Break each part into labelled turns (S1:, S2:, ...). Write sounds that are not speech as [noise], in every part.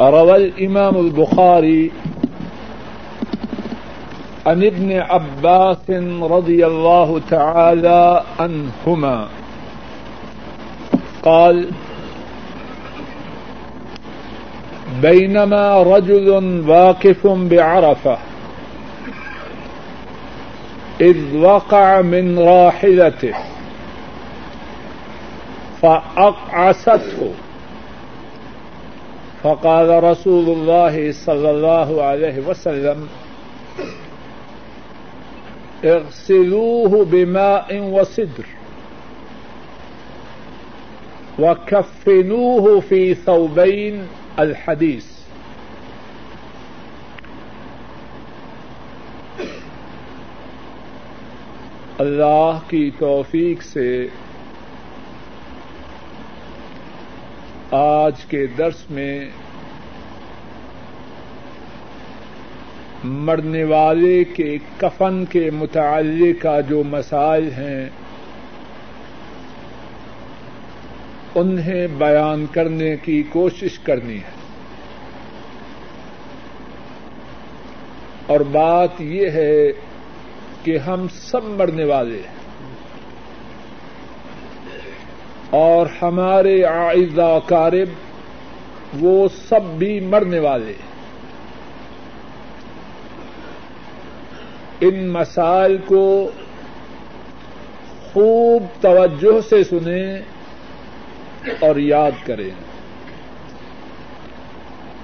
S1: روى الإمام البخاري عن ابن عباس رضي الله تعالى عنهما. قال بينما رجل واقف بعرفة إذ وقع من راحلته فأقعسته فقال رسول الله صلى الله عليه وسلم، اغسلوه بماء وسدر وكفنوه في ثوبين الحديث. اللہ کی توفیق سے آج کے درس میں مرنے والے کے کفن کے متعلق کا جو مسائل ہیں، انہیں بیان کرنے کی کوشش کرنی ہے۔ اور بات یہ ہے کہ ہم سب مرنے والے ہیں۔ اور ہمارے آئزہ کارب وہ سب بھی مرنے والے۔ ان مسائل کو خوب توجہ سے سنیں اور یاد کریں۔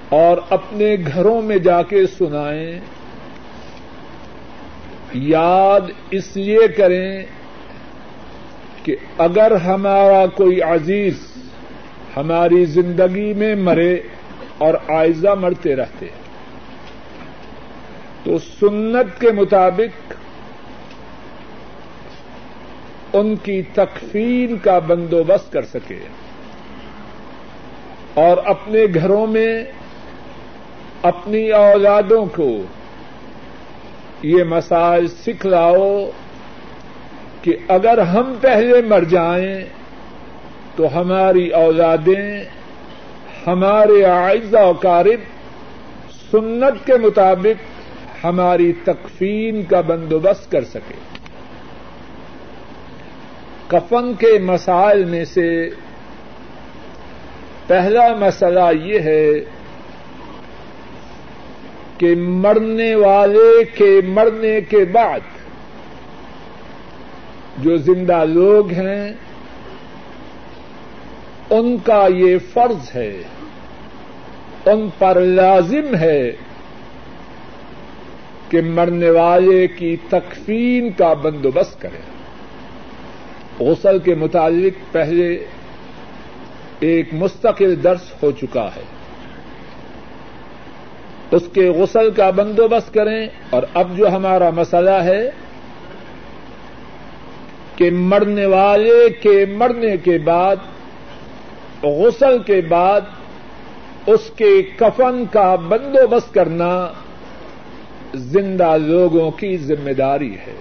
S1: اور اپنے گھروں میں جا کے سنائیں۔ یاد اس لیے کریں کہ اگر ہمارا کوئی عزیز ہماری زندگی میں مرے اور آئزہ مرتے رہتے تو سنت کے مطابق ان کی تکفین کا بندوبست کر سکے اور اپنے گھروں میں اپنی اولادوں کو یہ مسائل سکھلاؤ کہ اگر ہم پہلے مر جائیں تو ہماری اولادیں ہمارے و کارب سنت کے مطابق ہماری تکفین کا بندوبست کر سکے۔ کفن کے مسائل میں سے پہلا مسئلہ یہ ہے کہ مرنے والے کے مرنے کے بعد جو زندہ لوگ ہیں، ان کا یہ فرض ہے، ان پر لازم ہے کہ مرنے والے کی تکفین کا بندوبست کریں۔ غسل کے متعلق پہلے ایک مستقل درس ہو چکا ہے۔ اس کے غسل کا بندوبست کریں اور اب جو ہمارا مسئلہ ہے کہ مرنے والے کے مرنے کے بعد، غسل کے بعد اس کے کفن کا بندوبست کرنا زندہ لوگوں کی ذمہ داری ہے۔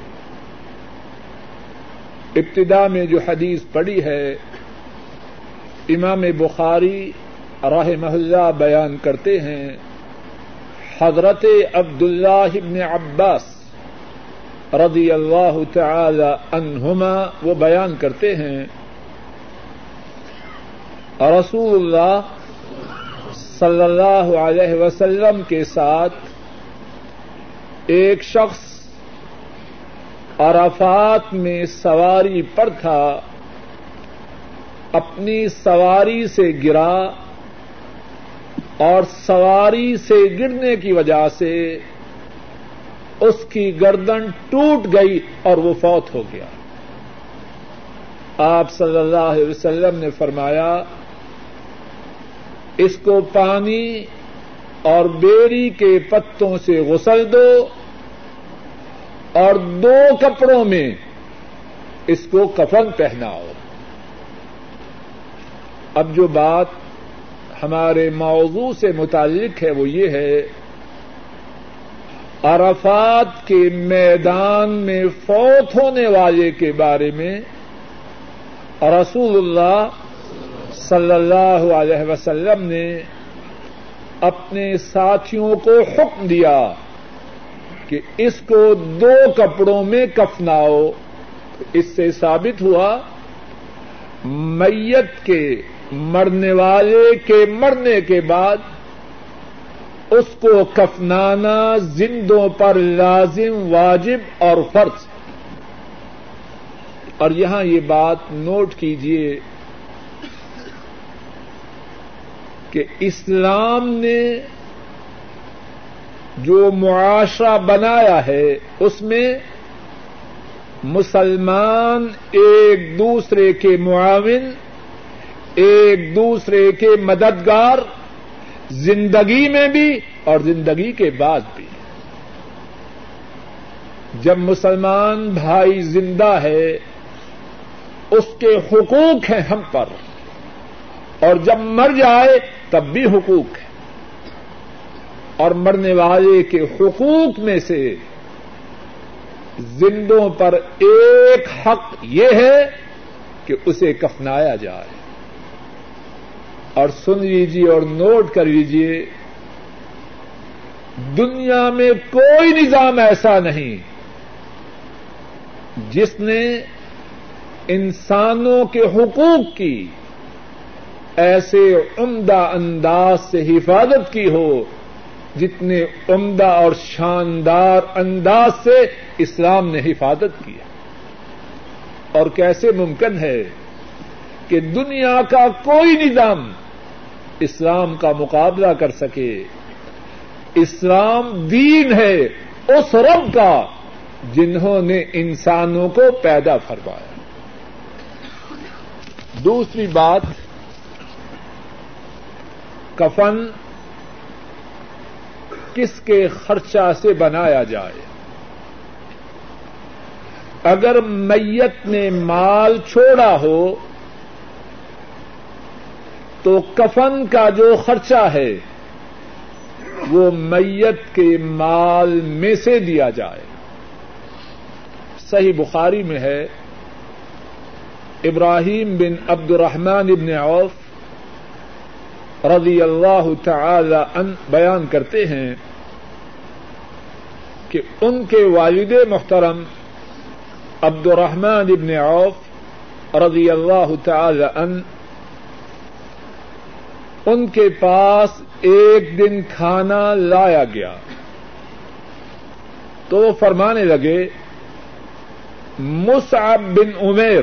S1: ابتدا میں جو حدیث پڑی ہے، امام بخاری راہ محلہ بیان کرتے ہیں، حضرت عبد اللہ ابن عباس رضی اللہ تعالی عنہما وہ بیان کرتے ہیں۔ رسول اللہ صلی اللہ علیہ وسلم کے ساتھ ایک شخص عرفات میں سواری پر تھا، اپنی سواری سے گرا اور سواری سے گرنے کی وجہ سے اس کی گردن ٹوٹ گئی اور وہ فوت ہو گیا۔ آپ صلی اللہ علیہ وسلم نے فرمایا، اس کو پانی اور بیری کے پتوں سے غسل دو اور دو کپڑوں میں اس کو کفن پہناؤ۔ اب جو بات ہمارے موضوع سے متعلق ہے وہ یہ ہے عرفات کے میدان میں فوت ہونے والے کے بارے میں رسول اللہ صلی اللہ علیہ وسلم نے اپنے ساتھیوں کو حکم دیا کہ اس کو دو کپڑوں میں کفناؤ۔ اس سے ثابت ہوا، میت کے مرنے والے کے مرنے کے بعد اس کو کفنانا زندوں پر لازم، واجب اور فرض۔ اور یہاں یہ بات نوٹ کیجیے کہ اسلام نے جو معاشرہ بنایا ہے، اس میں مسلمان ایک دوسرے کے معاون، ایک دوسرے کے مددگار زندگی میں بھی اور زندگی کے بعد بھی۔ جب مسلمان بھائی زندہ ہے، اس کے حقوق ہیں ہم پر۔ اور جب مر جائے، تب بھی حقوق ہے اور مرنے والے کے حقوق میں سے زندوں پر ایک حق یہ ہے کہ اسے کفنایا جائے۔ اور سن لیجیے اور نوٹ کر لیجیے دنیا میں کوئی نظام ایسا نہیں جس نے انسانوں کے حقوق کی ایسے عمدہ انداز سے حفاظت کی ہو جتنے عمدہ اور شاندار انداز سے اسلام نے حفاظت کیا۔ اور کیسے ممکن ہے کہ دنیا کا کوئی نظام اسلام کا مقابلہ کر سکے۔ اسلام دین ہے، اس رب کا، جنہوں نے انسانوں کو پیدا فرمایا۔ دوسری بات، کفن کس کے خرچہ سے بنایا جائے؟ اگر میت نے مال چھوڑا ہو تو کفن کا جو خرچہ ہے، وہ میت کے مال میں سے دیا جائے۔ صحیح بخاری میں ہے، ابراہیم بن عبد الرحمان ابن عوف رضی اللہ تعالی ان بیان کرتے ہیں کہ ان کے والد محترم عبد الرحمان ابن عوف رضی اللہ تعالی ان ان کے پاس ایک دن کھانا لایا گیا۔ تو وہ فرمانے لگے، مصعب بن عمیر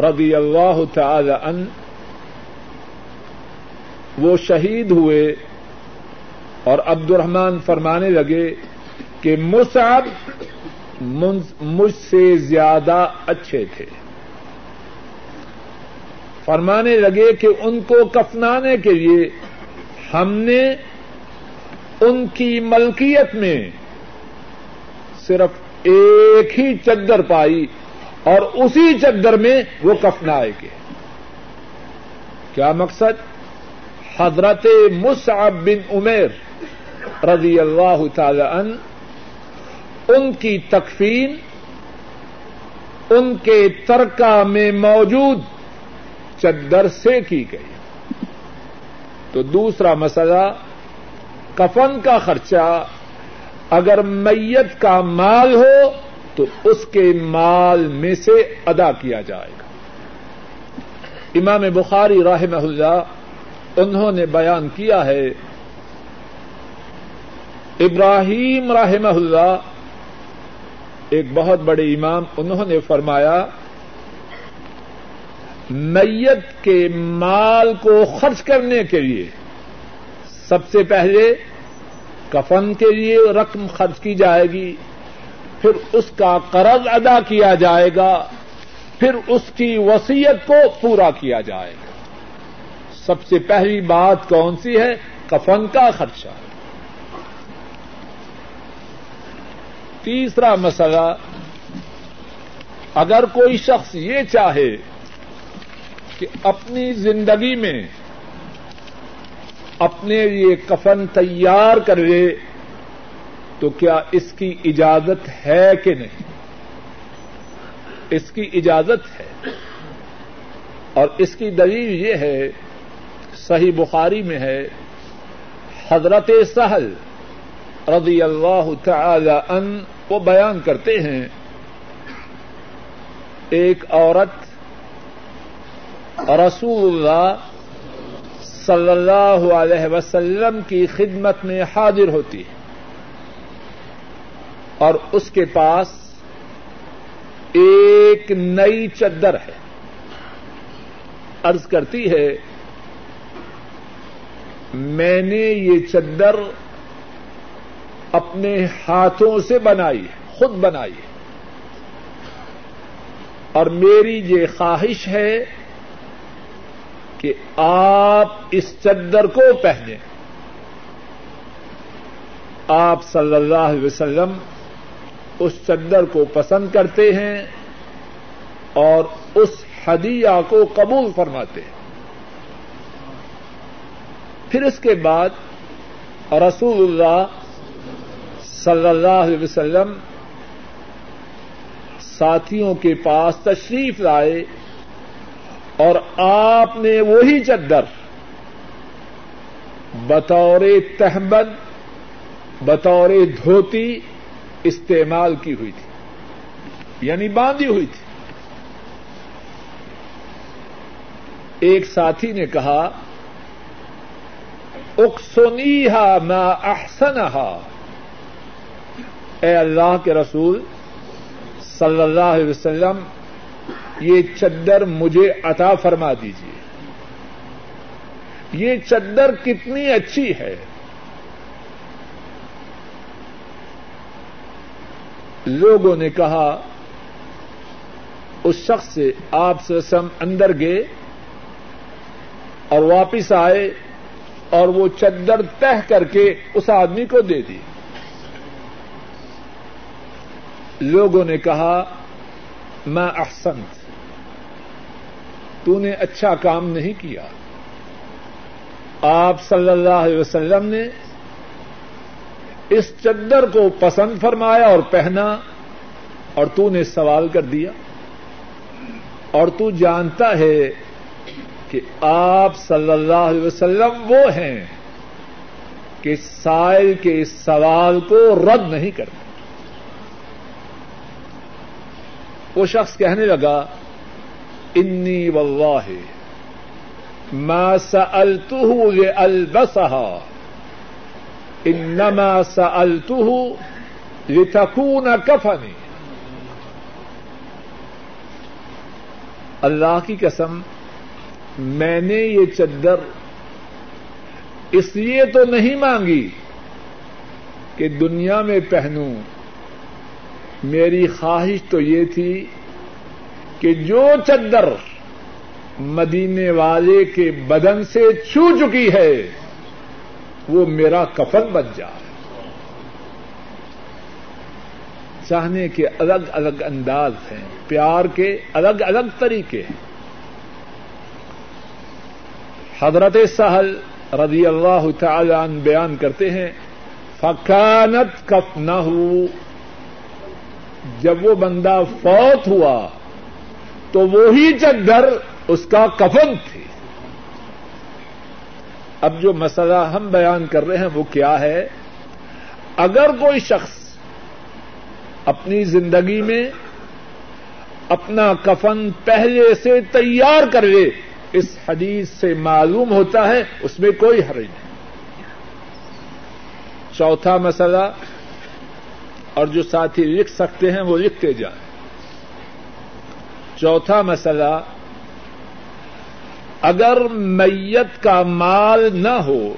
S1: رضی اللہ تعالی ان وہ شہید ہوئے اور عبد الرحمان فرمانے لگے کہ مصعب مجھ سے زیادہ اچھے تھے۔ فرمانے لگے کہ ان کو کفنانے کے لیے ہم نے ان کی ملکیت میں صرف ایک ہی چدر پائی اور اسی چدر میں وہ کفنائے گے کیا مقصد؟ حضرت مصعب بن عمیر رضی اللہ تعالی ان ان کی تکفین ان کے ترکا میں موجود چدر سے کی گئی۔ تو دوسرا مسئلہ، کفن کا خرچہ، اگر میت کا مال ہو، تو اس کے مال میں سے ادا کیا جائے گا۔ امام بخاری راہ اللہ انہوں نے بیان کیا ہے، ابراہیم رحمہ اللہ، ایک بہت بڑے امام انہوں نے فرمایا میت کے مال کو خرچ کرنے کے لیے سب سے پہلے کفن کے لیے رقم خرچ کی جائے گی، پھر اس کا قرض ادا کیا جائے گا، پھر اس کی وسیعت کو پورا کیا جائے گا۔ سب سے پہلی بات کون سی ہے؟ کفن کا خرچہ۔ تیسرا مسئلہ، اگر کوئی شخص یہ چاہے کہ اپنی زندگی میں اپنے لیے کفن تیار کر لے تو کیا اس کی اجازت ہے کہ نہیں؟ اس کی اجازت ہے۔ اور اس کی دلیل یہ ہے، صحیح بخاری میں ہے، حضرت سہل رضی اللہ تعالی ان وہ بیان کرتے ہیں، ایک عورت رسول اللہ صلی اللہ علیہ وسلم کی خدمت میں حاضر ہوتی ہے اور اس کے پاس ایک نئی چدر ہے۔ ارض کرتی ہے، میں نے یہ چدر اپنے ہاتھوں سے بنائی ہے، خود بنائی ہے۔ اور میری یہ خواہش ہے کہ آپ اس چدر کو پہنیں آپ صلی اللہ علیہ وسلم اس چدر کو پسند کرتے ہیں اور اس ہدیہ کو قبول فرماتے ہیں۔ پھر اس کے بعد رسول اللہ صلی اللہ علیہ وسلم ساتھیوں کے پاس تشریف لائے۔ اور آپ نے وہی چدر بطور تہبند بطور دھوتی استعمال کی ہوئی تھی یعنی باندھی ہوئی تھی۔ ایک ساتھی نے کہا اکسنیحا ما احسنہا۔ اے اللہ کے رسول صلی اللہ علیہ وسلم یہ چدر مجھے عطا فرما دیجیے یہ چدر کتنی اچھی ہے۔ لوگوں نے کہا، اس شخص سے آپ سم اندر گئے اور واپس آئے اور وہ چدر تہ کر کے اس آدمی کو دے دی۔ لوگوں نے کہا میں احسنت۔ تو نے اچھا کام نہیں کیا۔ آپ صلی اللہ علیہ وسلم نے اس چدر کو پسند فرمایا اور پہنا اور تو نے سوال کر دیا۔ اور تو جانتا ہے کہ آپ صلی اللہ علیہ وسلم وہ ہیں کہ سائل کے اس سوال کو رد نہیں کرتے۔ وہ شخص کہنے لگا انی واللہ ما سألته لألبسها انما سألته لتكون كفني اللہ کی قسم میں نے یہ چدر اس لیے تو نہیں مانگی کہ دنیا میں پہنوں میری خواہش تو یہ تھی کہ جو چدر مدینے والے کے بدن سے چھو چکی ہے، وہ میرا کفن بن جائے چاہنے کے الگ الگ انداز ہیں، پیار کے الگ الگ طریقے ہیں۔ حضرت سہل رضی اللہ تعالی عنہ بیان کرتے ہیں فکانت کف نہ ہو جب وہ بندہ فوت ہوا تو وہی چدر اس کا کفن تھی۔ اب جو مسئلہ ہم بیان کر رہے ہیں وہ کیا ہے؟ اگر کوئی شخص اپنی زندگی میں اپنا کفن پہلے سے تیار کر لے، اس حدیث سے معلوم ہوتا ہے اس میں کوئی حرج نہیں۔ چوتھا مسئلہ، اور جو ساتھی لکھ سکتے ہیں وہ لکھتے جائیں۔ چوتھا مسئلہ، اگر میت کا مال نہ ہو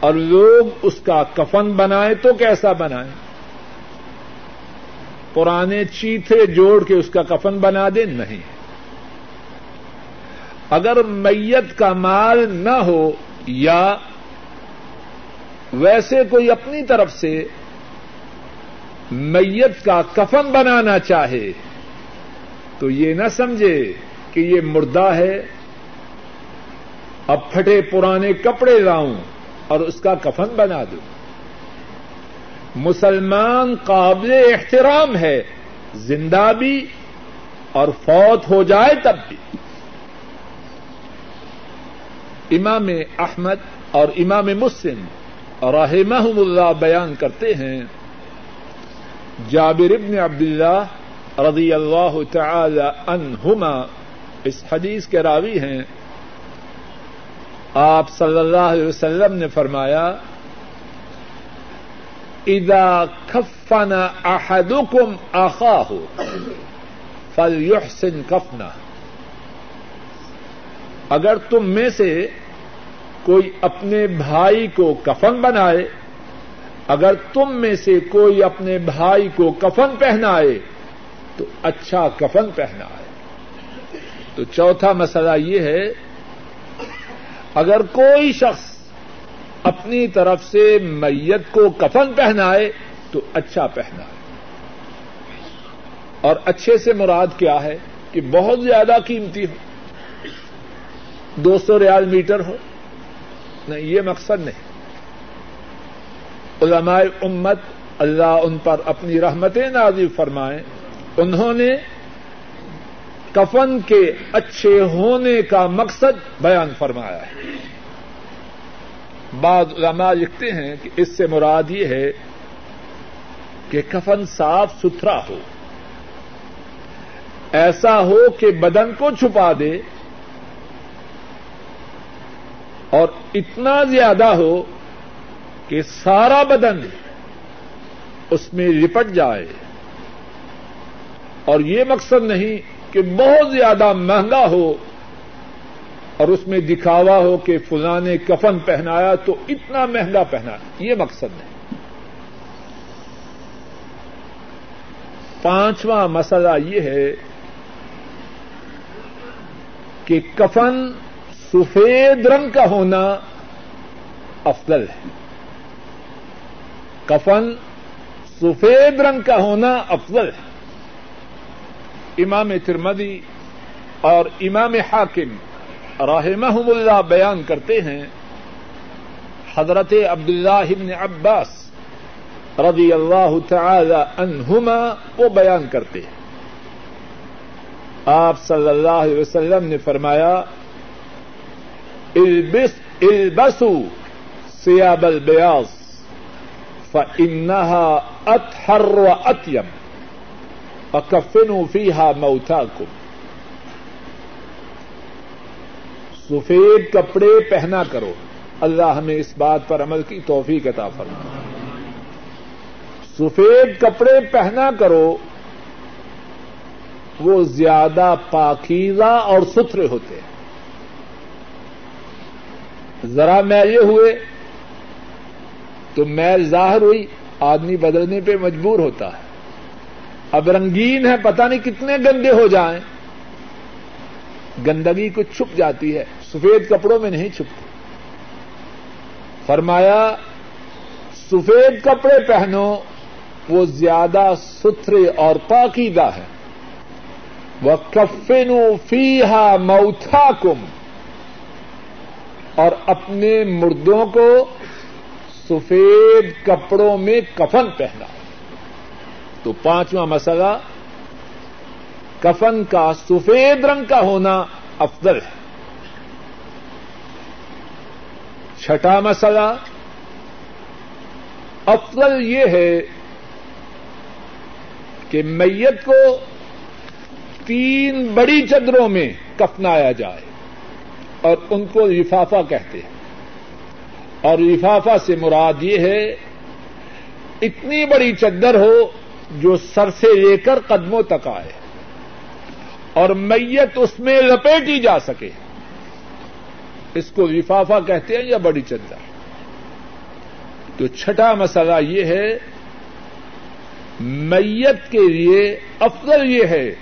S1: اور لوگ اس کا کفن بنائیں تو کیسا بنائیں؟ پرانے چیتھے جوڑ کے اس کا کفن بنا دیں؟ نہیں۔ اگر میت کا مال نہ ہو یا ویسے کوئی اپنی طرف سے میت کا کفن بنانا چاہے، تو یہ نہ سمجھے کہ یہ مردہ ہے۔ اب پھٹے پرانے کپڑے لاؤں اور اس کا کفن بنا دوں۔ مسلمان قابل احترام ہے، زندہ بھی اور فوت ہو جائے تب بھی۔ امام احمد اور امام مسلم رحمہ اللہ بیان کرتے ہیں۔ جابر ابن عبداللہ رضی اللہ تعالی عنہما اس حدیث کے راوی ہیں۔ آپ صلی اللہ علیہ وسلم نے فرمایا، اذا کفن احدکم اخاہ فلیحسن کفنہ اگر تم میں سے کوئی اپنے بھائی کو کفن بنائے اگر تم میں سے کوئی اپنے بھائی کو کفن پہنائے، تو اچھا کفن پہنائے۔ تو چوتھا مسئلہ یہ ہے، اگر کوئی شخص اپنی طرف سے میت کو کفن پہنائے، تو اچھا پہنائے۔ اور اچھے سے مراد کیا ہے کہ بہت زیادہ قیمتی ہو۔ دو سو ریال میٹر ہو۔ نہیں، یہ مقصد نہیں۔ علماء امت اللہ ان پر اپنی رحمتیں نازی فرمائیں۔ انہوں نے کفن کے اچھے ہونے کا مقصد بیان فرمایا ہے۔ بعض علماء لکھتے ہیں کہ اس سے مراد یہ ہے کہ کفن صاف ستھرا ہو۔ ایسا ہو کہ بدن کو چھپا دے اور اتنا زیادہ ہو کہ سارا بدن اس میں لپٹ جائے۔ اور یہ مقصد نہیں کہ بہت زیادہ مہنگا ہو اور اس میں دکھاوا ہو کہ فلاں نے کفن پہنایا تو اتنا مہنگا پہنا یہ مقصد نہیں۔ پانچواں مسئلہ یہ ہے کہ کفن سفید رنگ کا ہونا افضل ہے۔ کفن سفید رنگ کا ہونا افضل ہے۔ امام ترمدی اور امام حاکم رحمہ اللہ بیان کرتے ہیں، حضرت عبداللہ ابن عباس رضی اللہ تعالی عنہما کو بیان کرتے ہیں۔ آپ صلی اللہ علیہ وسلم نے فرمایا البسو سیاب البیاض۔ فإنها أطهر وأطيب اکفن فیحا موتا کو سفید کپڑے پہنا کرو۔ اللہ ہمیں اس بات پر عمل کی توفیق عطا فرما سفید کپڑے پہنا کرو، وہ زیادہ پاکیزہ اور ستھرے ہوتے ہیں۔ ذرا میلے ہوئے تو میل ظاہر ہوئی، آدمی بدلنے پہ مجبور ہوتا ہے۔ اب رنگین ہے، پتہ نہیں کتنے گندے ہو جائیں۔ گندگی کو چھپ جاتی ہے، سفید کپڑوں میں نہیں چھپتی۔ فرمایا، سفید کپڑے پہنو، وہ زیادہ ستھرے اور پاکیدہ ہے وہ کفن فیحا موتھا کم اور اپنے مردوں کو سفید کپڑوں میں کفن پہنا۔ تو پانچواں مسئلہ، کفن کا سفید رنگ کا ہونا افضل ہے۔ چھٹا مسئلہ، افضل یہ ہے کہ میت کو تین بڑی چدروں میں کفنایا جائے اور ان کو لفافہ کہتے ہیں۔ اور لفافہ سے مراد یہ ہے، اتنی بڑی چدر ہو جو سر سے لے کر قدموں تک آئے اور میت اس میں لپیٹی جا سکے۔ اس کو لفافہ کہتے ہیں یا بڑی چدر؟ تو چھٹا مسئلہ یہ ہے، میت کے لیے افضل یہ ہے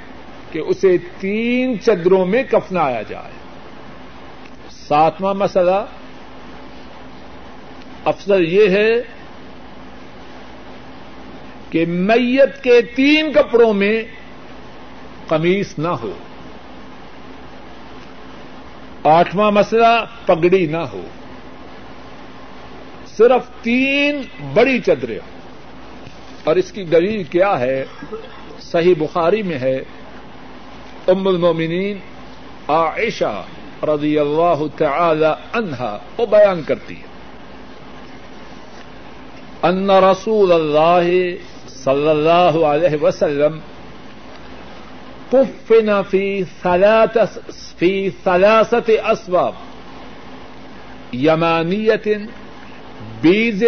S1: کہ اسے تین چدروں میں کفنایا جائے۔ ساتواں مسئلہ افضل یہ ہے کہ میت کے تین کپڑوں میں قمیص نہ ہو۔ آٹھواں مسئلہ، پگڑی نہ ہو۔ صرف تین بڑی چدریں ہوں۔ اور اس کی دلیل کیا ہے؟ صحیح بخاری میں ہے، ام المومنین عائشہ رضی اللہ تعالی عنہا وہ بیان کرتی ہے۔ ان رسول اللہ صلی اللہ علیہ وسلم کفن فی فی ثلاثت اسباب یمانیت بیز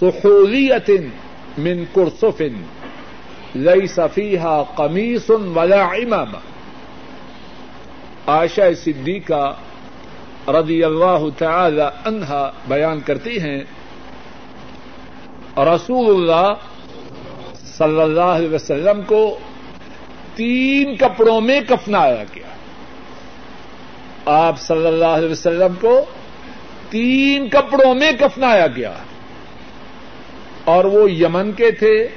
S1: سحولیت من کرسف لیس فیہا قمیص ولا امامہ عائشہ صدیقہ رضی اللہ تعالی عنہا بیان کرتی ہیں رسول اللہ صلی اللہ علیہ وسلم کو تین کپڑوں میں کفنایا گیا۔ آپ صلی اللہ علیہ وسلم کو تین کپڑوں میں کفنایا گیا۔ اور وہ یمن کے تھے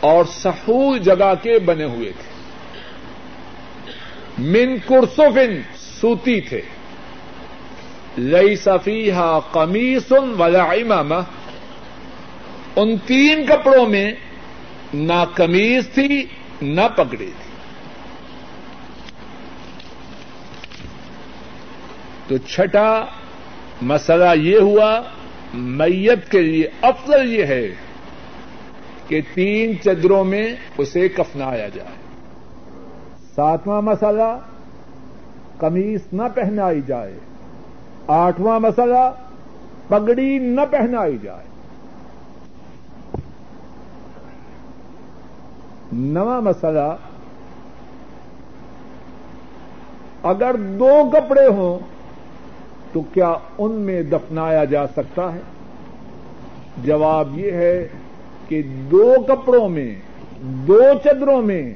S1: اور سہول جگہ کے بنے ہوئے تھے۔ من کرسوفن سوتی تھے۔ لئی صفیحہ قمیصن ولا امامہ ان تین کپڑوں میں نہ کمیز تھی، نہ پگڑی تھی۔ تو چھٹا مسئلہ یہ ہوا، میت کے لیے افضل یہ ہے کہ تین چدروں میں اسے کفنایا جائے۔ ساتواں مسئلہ کمیز نہ پہنائی جائے۔ آٹھواں مسئلہ، پگڑی نہ پہنائی جائے۔ نواں مسئلہ، اگر دو کپڑے ہوں تو کیا ان میں دفنایا جا سکتا ہے؟ جواب یہ ہے کہ دو کپڑوں میں، دو چدروں میں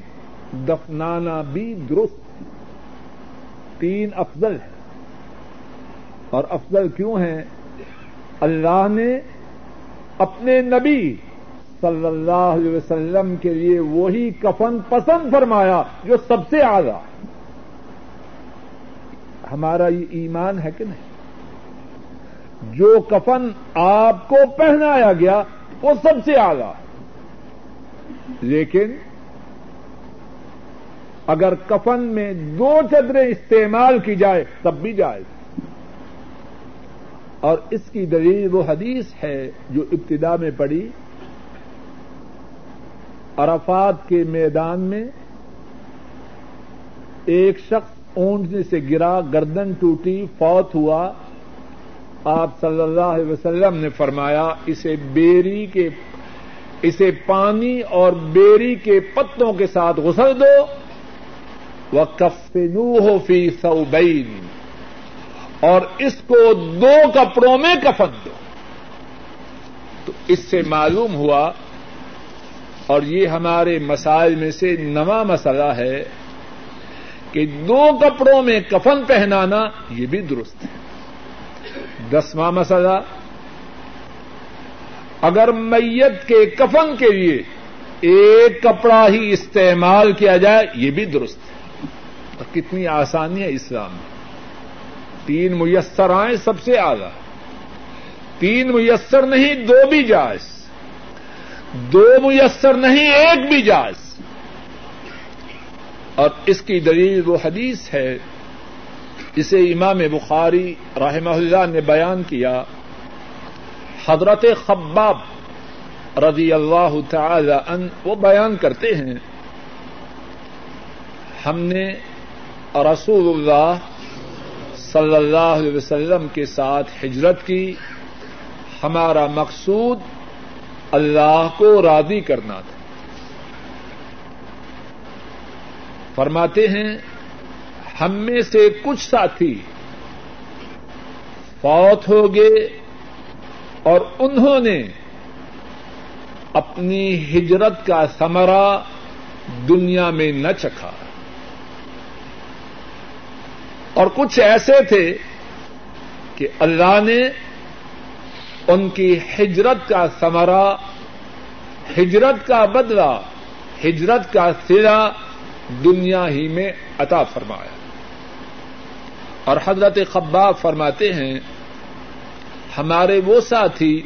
S1: دفنانا بھی درست۔ تین افضل ہے اور افضل کیوں ہیں؟ اللہ نے اپنے نبی صلی اللہ علیہ وسلم کے لیے وہی کفن پسند فرمایا جو سب سے آگا ہمارا یہ ایمان ہے کہ نہیں؟ جو کفن آپ کو پہنایا گیا وہ سب سے آگا لیکن اگر کفن میں دو چدریں استعمال کی جائے تب بھی جائے اور اس کی دلیل وہ حدیث ہے جو ابتدا میں پڑی عرفات کے میدان میں ایک شخص اونٹنے سے گرا، گردن ٹوٹی، فوت ہوا۔ آپ صلی اللہ علیہ وسلم نے فرمایا، اسے بیری کے، اسے پانی اور بیری کے پتوں کے ساتھ غسل دو۔ کفنو فی سعودین اور اس کو دو کپڑوں میں کفن دو۔ تو اس سے معلوم ہوا اور یہ ہمارے مسائل میں سے نواں مسئلہ ہے کہ دو کپڑوں میں کفن پہنانا یہ بھی درست ہے۔ دسواں مسئلہ، اگر میت کے کفن کے لیے ایک کپڑا ہی استعمال کیا جائے، یہ بھی درست ہے۔ اور کتنی آسانی ہے اسلام میں۔ تین میسر آئیں سب سے آگا تین میسر نہیں، دو بھی جائز۔ دو میسر نہیں، ایک بھی جائز۔ اور اس کی دلیل وہ حدیث ہے، جسے امام بخاری رحمہ اللہ نے بیان کیا۔ حضرت خباب رضی اللہ تعالی ان وہ بیان کرتے ہیں۔ ہم نے رسول اللہ صلی اللہ علیہ وسلم کے ساتھ ہجرت کی، ہمارا مقصود اللہ کو راضی کرنا تھا۔ فرماتے ہیں، ہم میں سے کچھ ساتھی فوت ہو گئے اور انہوں نے اپنی ہجرت کا ثمرہ دنیا میں نہ چکھا۔ اور کچھ ایسے تھے کہ اللہ نے ان کی ہجرت کا ثمرہ، ہجرت کا بدلہ، ہجرت کا سرا دنیا ہی میں عطا فرمایا۔ اور حضرت خباب فرماتے ہیں، ہمارے وہ ساتھی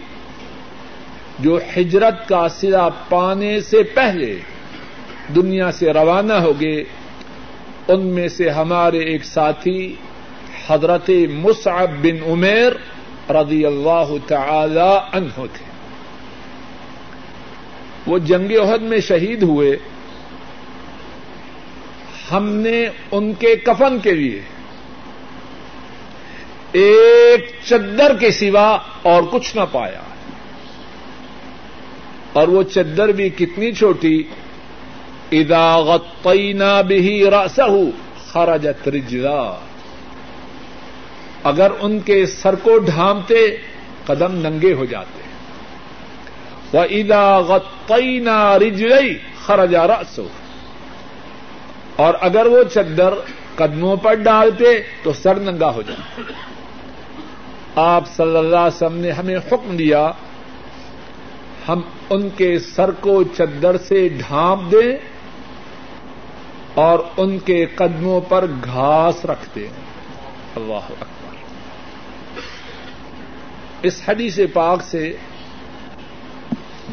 S1: جو ہجرت کا سرا پانے سے پہلے دنیا سے روانہ ہو گئے ان میں سے ہمارے ایک ساتھی حضرت مصعب بن عمیر رضی اللہ تعالی عنہ تھے۔ وہ جنگ عہد میں شہید ہوئے۔ ہم نے ان کے کفن کے لیے ایک چدر کے سوا اور کچھ نہ پایا۔ اور وہ چدر بھی کتنی چھوٹی اداغت پینا بھی راسہ خرجت رجلا۔ اگر ان کے سر کو ڈھانپتے قدم ننگے ہو جاتے۔ وہ اداغت پینا رجئی خرجا رسو اور اگر وہ چدر قدموں پر ڈالتے تو سر ننگا ہو جاتا۔ آپ صلی اللہ علیہ وسلم نے ہمیں حکم دیا، ہم ان کے سر کو چدر سے ڈھانپ دیں اور ان کے قدموں پر گھاس رکھ دیں اللہ اکبر۔ اس حدیث پاک سے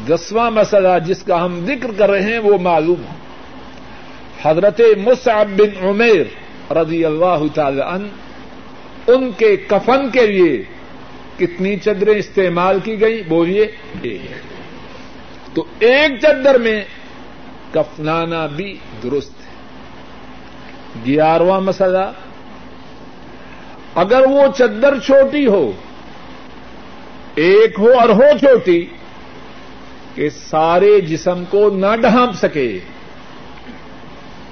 S1: دسواں مسئلہ جس کا ہم ذکر کر رہے ہیں وہ معلوم ہے۔ حضرت مصعب بن عمیر رضی اللہ تعالی عنہ ان کے کفن کے لیے کتنی چدریں استعمال کی گئی بولیے تو ایک چدر میں کفنانا بھی درست گیارہواں مسئلہ، اگر وہ چدر چھوٹی ہو، ایک ہو اور ہو چھوٹی، کہ سارے جسم کو نہ ڈھانپ سکے،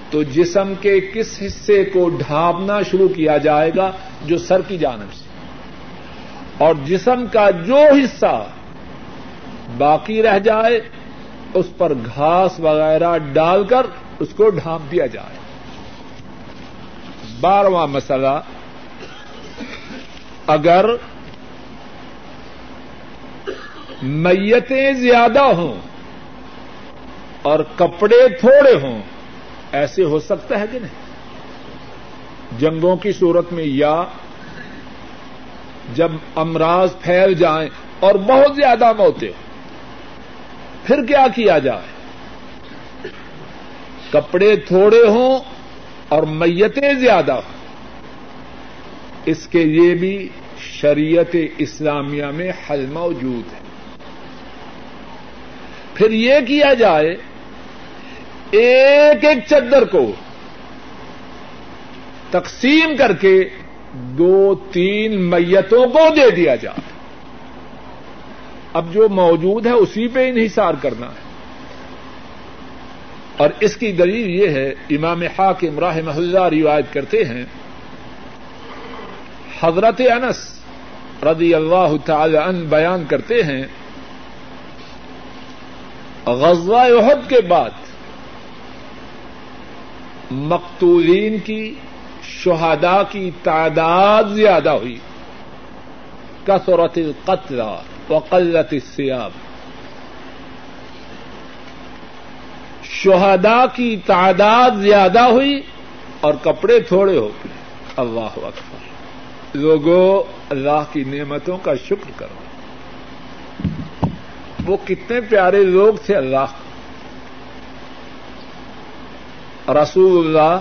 S1: تو جسم کے کس حصے کو ڈھانپنا شروع کیا جائے گا؟ جو سر کی جانب سے۔ اور جسم کا جو حصہ باقی رہ جائے، اس پر گھاس وغیرہ ڈال کر اس کو ڈھانپ دیا جائے۔ بارہواں مسئلہ، اگر میتیں زیادہ ہوں اور کپڑے تھوڑے ہوں، ایسے ہو سکتا ہے کہ نہیں؟ جنگوں کی صورت میں یا جب امراض پھیل جائیں اور بہت زیادہ موتیں، پھر کیا کیا جائے؟ کپڑے تھوڑے ہوں اور میتیں زیادہ ہوں۔ اس کے لیے بھی شریعت اسلامیہ میں حل موجود ہے۔ پھر یہ کیا جائے، ایک ایک چدر کو تقسیم کر کے دو تین میتوں کو دے دیا جائے۔ اب جو موجود ہے اسی پہ انحصار کرنا ہے۔ اور اس کی دلیل یہ ہے، امام حاکم راہ محلہ روایت کرتے ہیں، حضرت انس رضی اللہ تعالی عنہ بیان کرتے ہیں، غزوہ عہد کے بعد مقتولین کی شہداء کی تعداد زیادہ ہوئی، کثرت القتل وقلت السیاب شہداء کی تعداد زیادہ ہوئی اور کپڑے تھوڑے ہو گئے۔ اللہ اکبر۔ لوگوں اللہ کی نعمتوں کا شکر کرو۔ وہ کتنے پیارے لوگ تھے اللہ۔ رسول اللہ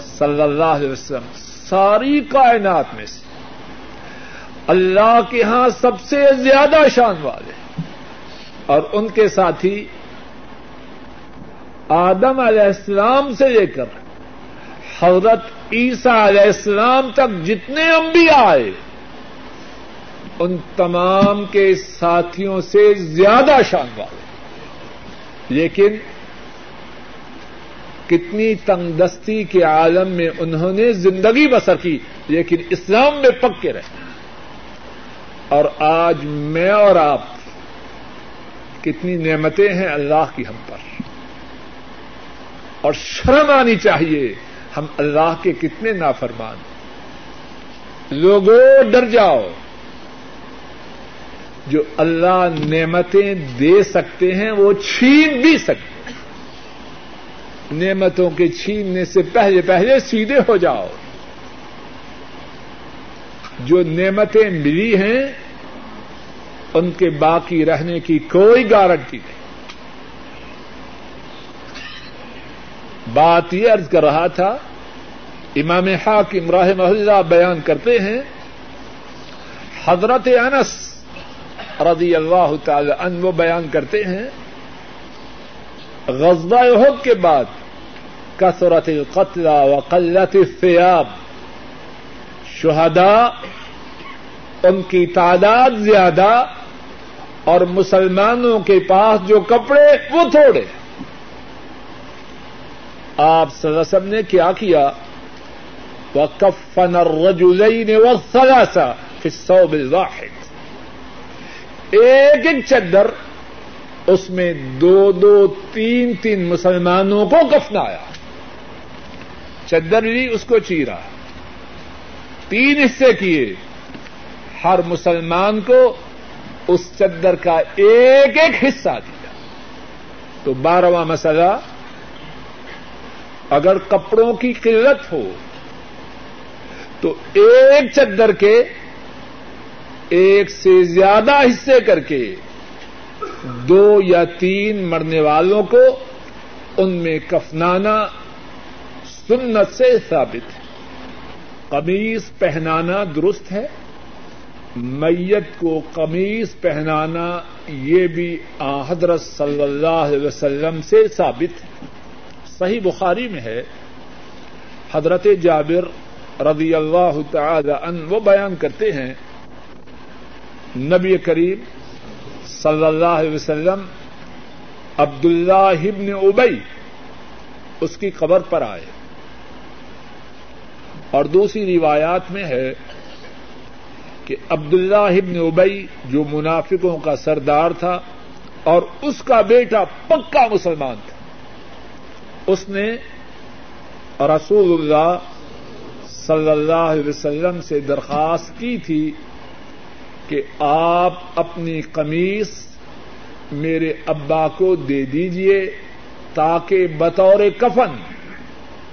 S1: صلی اللہ علیہ وسلم، ساری کائنات میں سے۔ اللہ کے ہاں سب سے زیادہ شان والے۔ اور ان کے ساتھی آدم علیہ السلام سے لے کر حضرت عیسیٰ علیہ السلام تک جتنے انبیاء آئے، ان تمام کے ساتھیوں سے زیادہ شان والے۔ لیکن کتنی تنگ دستی کے عالم میں انہوں نے زندگی بسر کی، لیکن اسلام میں پکے رہے۔ اور آج میں اور آپ کتنی نعمتیں ہیں اللہ کی ہم پر۔ اور شرم آنی چاہیے۔ ہم اللہ کے کتنے نافرمان لوگوں، ڈر جاؤ۔ جو اللہ نعمتیں دے سکتے ہیں، وہ چھین بھی سکتے ہیں۔ نعمتوں کے چھیننے سے پہلے پہلے سیدھے ہو جاؤ۔ جو نعمتیں ملی ہیں، ان کے باقی رہنے کی کوئی گارنٹی نہیں۔ بات یہ ارض کر رہا تھا، امام حاکم راہ محلہ بیان کرتے ہیں، حضرت انس رضی اللہ تعالی ان وہ بیان کرتے ہیں غزبہ عہد کے بعد کثرت القتل و قلت الثياب شہداء، ان کی تعداد زیادہ اور مسلمانوں کے پاس جو کپڑے وہ تھوڑے۔ آپ سرسم نے کیا کیا؟ وہ کفن الرجلين والثلاثه في الصوب الواحد ایک ایک چدر اس میں دو دو تین تین مسلمانوں کو کفنایا۔ چدر لی، اس کو چیرا۔ تین حصے کیے۔ ہر مسلمان کو اس چدر کا ایک ایک حصہ دیا۔ تو بارہواں مسئلہ اگر کپڑوں کی قلت ہو، تو ایک چدر کے ایک سے زیادہ حصے کر کے دو یا تین مرنے والوں کو ان میں کفنانا سنت سے ثابت ہے۔ قمیص پہنانا درست ہے۔ میت کو قمیص پہنانا یہ بھی حضرت صلی اللہ علیہ وسلم سے ثابت ہے۔ صحیح بخاری میں ہے، حضرت جابر رضی اللہ تعالی عنہ وہ بیان کرتے ہیں، نبی کریم صلی اللہ علیہ وسلم عبد اللہ ابن ابئی اس کی قبر پر آئے۔ اور دوسری روایات میں ہے کہ عبد اللہ ابن ابئی جو منافقوں کا سردار تھا اور اس کا بیٹا پکا مسلمان تھا۔ اس نے رسول اللہ صلی اللہ علیہ وسلم سے درخواست کی تھی کہ آپ اپنی قمیص میرے ابا کو دے دیجیے تاکہ بطور کفن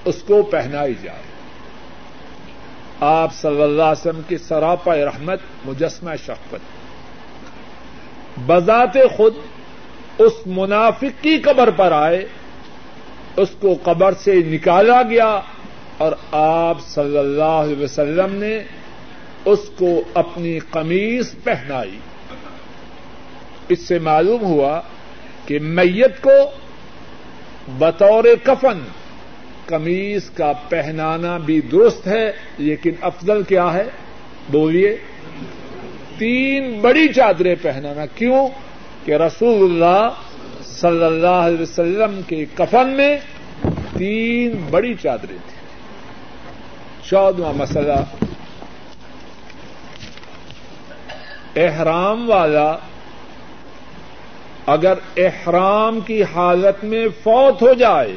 S1: اس کو پہنائی جائے۔ آپ صلی اللہ علیہ وسلم کی سراپا رحمت، مجسمہ شفقت۔ بذات خود اس منافق کی قبر پر آئے اس کو قبر سے نکالا گیا اور آپ صلی اللہ علیہ وسلم نے اس کو اپنی قمیص پہنائی۔ اس سے معلوم ہوا کہ میت کو بطور کفن قمیص کا پہنانا بھی درست ہے، لیکن افضل کیا ہے؟ بولیے، تین بڑی چادریں پہنانا۔ کیوں؟ کہ رسول اللہ صلی اللہ علیہ وسلم کے کفن میں تین بڑی چادریں تھیں۔ چودواں مسئلہ، احرام والا اگر احرام کی حالت میں فوت ہو جائے،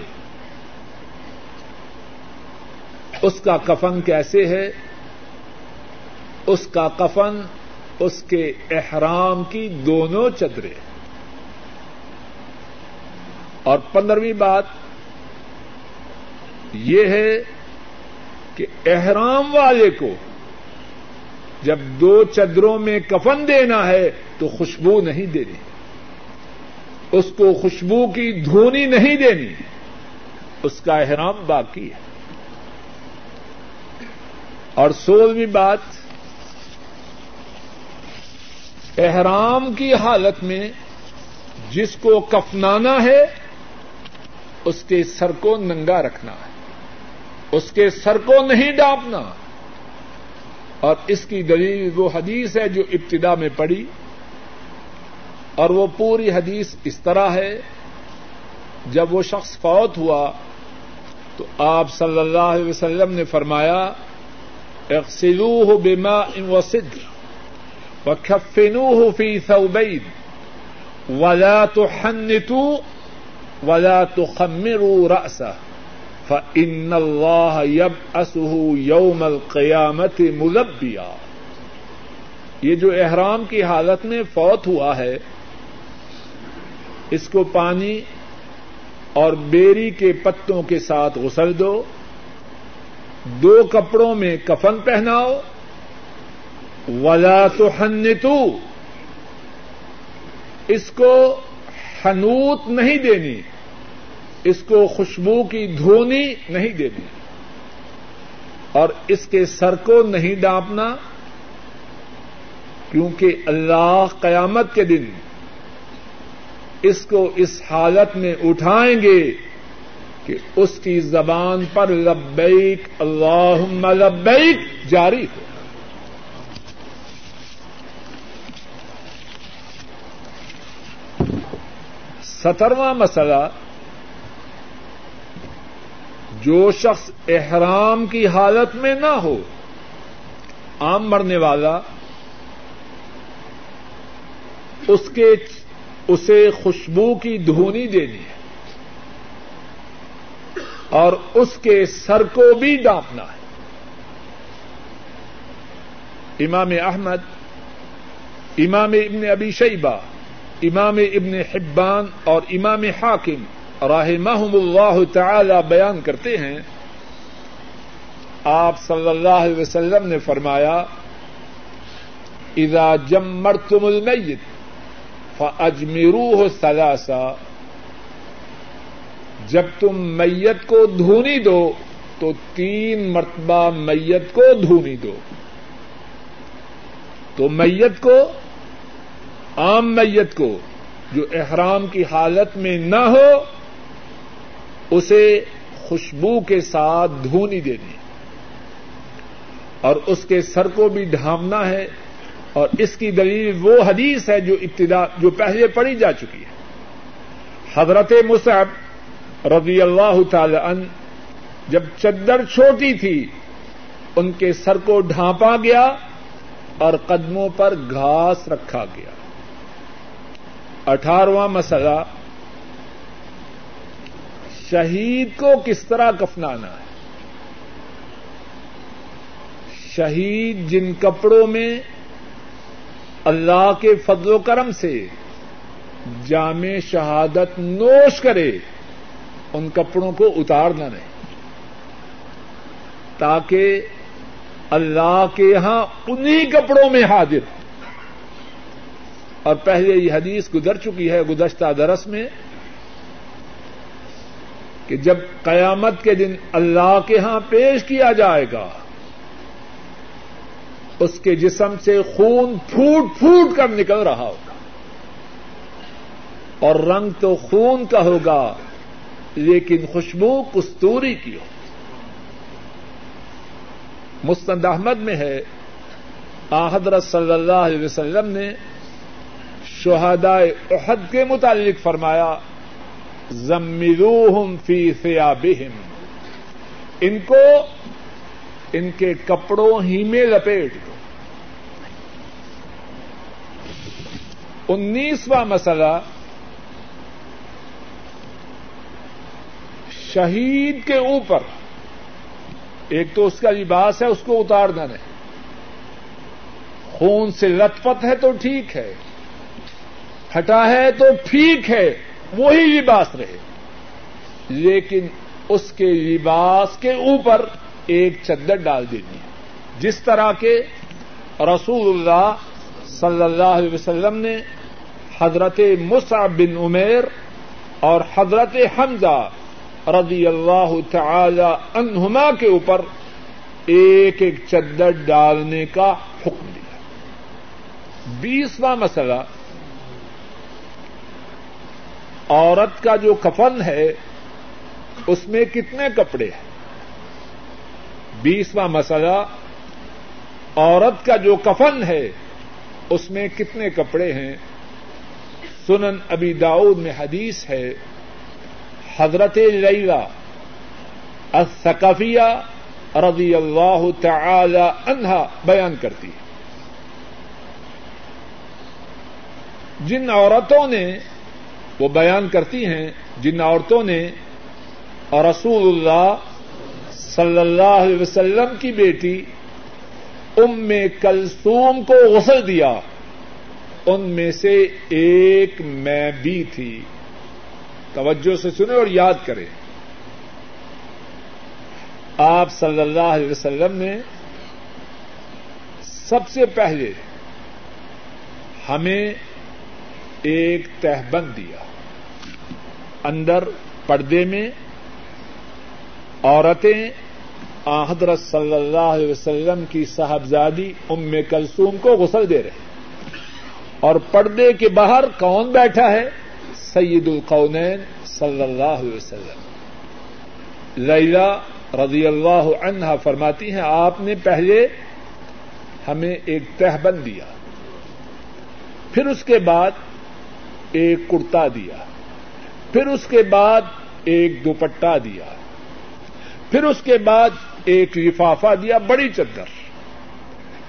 S1: اس کا کفن کیسے ہے؟ اس کا کفن، اس کے احرام کی دونوں چدریں اور پندرہویں بات یہ ہے کہ احرام والے کو جب دو چدروں میں کفن دینا ہے تو خوشبو نہیں دینی، اس کو خوشبو کی دھونی نہیں دینی، اس کا احرام باقی ہے۔ اور سولہویں بات، احرام کی حالت میں جس کو کفنانا ہے اس کے سر کو ننگا رکھنا ہے اس کے سر کو نہیں ڈانپنا۔ اور اس کی دلیل وہ حدیث ہے جو ابتدا میں پڑی اور وہ پوری حدیث اس طرح ہے، جب وہ شخص فوت ہوا تو آپ صلی اللہ علیہ وسلم نے فرمایا، اغسلوه بماء وصدر وكفنوه في ثوبين ولا تحنتوا ولا تخمروا رأسه، فإن الله يبأسه يوم القيامة ملبيا یہ جو احرام کی حالت میں فوت ہوا ہے، اس کو پانی اور بیری کے پتوں کے ساتھ غسل دو دو کپڑوں میں کفن پہناؤ، ولا تو اس کو حنوت نہیں دینی، اس کو خوشبو کی دھونی نہیں دینی۔ اور اس کے سر کو نہیں ڈانپنا، کیونکہ اللہ قیامت کے دن اس کو اس حالت میں اٹھائیں گے کہ اس کی زبان پر لبیک اللہ لبیک جاری ہو۔ سترواں مسئلہ، جو شخص احرام کی حالت میں نہ ہو، عام مرنے والا، اس کے، اسے خوشبو کی دھونی دینی ہے، اور اس کے سر کو بھی ڈانپنا ہے۔ امام احمد، امام ابن ابی شیبہ امام ابن حبان اور امام حاکم راہ اللہ تعالی بیان کرتے ہیں۔ آپ صلی اللہ علیہ وسلم نے فرمایا، اذا جمرتم المیت فاجمروه ثلاثا، جب تم میت کو دھونی دو، تو تین مرتبہ میت کو دھونی دو۔ تو میت کو عام میت کو جو احرام کی حالت میں نہ ہو، اسے خوشبو کے ساتھ دھونی دینی اور اس کے سر کو بھی ڈھانپنا ہے۔ اور اس کی دلیل وہ حدیث ہے جو ابتدا، جو پہلے پڑھی جا چکی ہے۔ حضرت مصعب رضی اللہ تعالی عنہ جب چدر چھوٹی تھی، ان کے سر کو ڈھانپا گیا اور قدموں پر گھاس رکھا گیا۔ اٹھارواں مسئلہ، شہید کو کس طرح کفنانا ہے؟ شہید جن کپڑوں میں اللہ کے فضل و کرم سے جامع شہادت نوش کرے، ان کپڑوں کو اتارنا نہیں۔ تاکہ اللہ کے یہاں انہی کپڑوں میں حاضر اور پہلے یہ حدیث گزر چکی ہے گزشتہ درس میں کہ جب قیامت کے دن اللہ کے ہاں پیش کیا جائے گا، اس کے جسم سے خون پھوٹ پھوٹ کر نکل رہا ہوگا۔ اور رنگ تو خون کا ہوگا، لیکن خوشبو کستوری کی ہو۔ مستند احمد میں ہے حضرت صلی اللہ علیہ وسلم نے شہدائے احد کے متعلق فرمایا زمروہم فی ثیابہم۔ ان کو ان کے کپڑوں ہی میں لپیٹ دو۔ انیسواں مسئلہ، شہید کے اوپر۔ ایک تو اس کا لباس ہے، اس کو اتارنا نہیں خون سے لت پت ہے تو ٹھیک ہے۔ ہٹا ہے تو ٹھیک ہے، وہی لباس رہے۔ لیکن اس کے لباس کے اوپر ایک چدر ڈال دینی ہے۔ جس طرح کے رسول اللہ صلی اللہ علیہ وسلم نے حضرت مصعب بن عمیر اور حضرت حمزہ رضی اللہ تعالی عنہما کے اوپر ایک ایک چدر ڈالنے کا حکم دیا۔ بیسواں مسئلہ عورت کا جو کفن ہے، اس میں کتنے کپڑے ہیں؟ بیسواں مسئلہ، عورت کا جو کفن ہے، اس میں کتنے کپڑے ہیں؟ سنن ابی داؤد میں حدیث ہے، حضرت لیلا الثقفیہ رضی اللہ تعالی عنہا بیان کرتی ہے۔ جن عورتوں نے وہ بیان کرتی ہیں جن عورتوں نے رسول اللہ صلی اللہ علیہ وسلم کی بیٹی ام کلثوم کو غسل دیا۔ ان میں سے ایک میں بھی تھی۔ توجہ سے سنے اور یاد کرے آپ صلی اللہ علیہ وسلم نے سب سے پہلے ہمیں ایک تہبند دیا۔ اندر پردے میں عورتیں حضرت صلی اللہ علیہ وسلم کی صاحبزادی ام کلثوم کو غسل دے رہے اور پردے کے باہر کون بیٹھا ہے؟ سید القونین صلی اللہ علیہ وسلم۔ لیلا رضی اللہ عنہا فرماتی ہیں، آپ نے پہلے ہمیں ایک تہبند دیا، پھر اس کے بعد ایک کرتا دیا۔ پھر اس کے بعد ایک دوپٹہ دیا، پھر اس کے بعد ایک لفافہ دیا، بڑی چدر،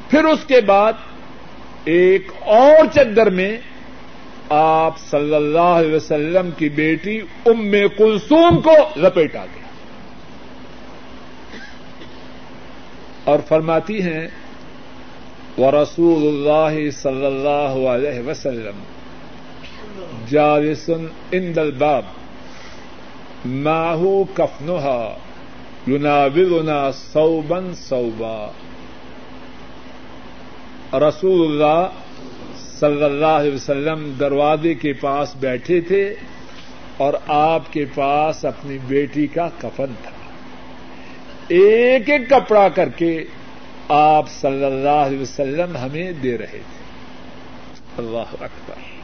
S1: پھر اس کے بعد ایک اور چدر میں آپ صلی اللہ علیہ وسلم کی بیٹی ام کلثوم کو لپیٹا گیا اور فرماتی ہیں وہ رسول اللہ صلی اللہ علیہ وسلم جالسن ان الباب. ماہو کفنہا یوناولنا صوبا صوبا. رسول اللہ صلی اللہ علیہ وسلم دروازے کے پاس بیٹھے تھے اور آپ کے پاس اپنی بیٹی کا کفن تھا۔ ایک ایک کپڑا کر کے آپ صلی اللہ علیہ وسلم ہمیں دے رہے تھے۔ اللہ اکبر۔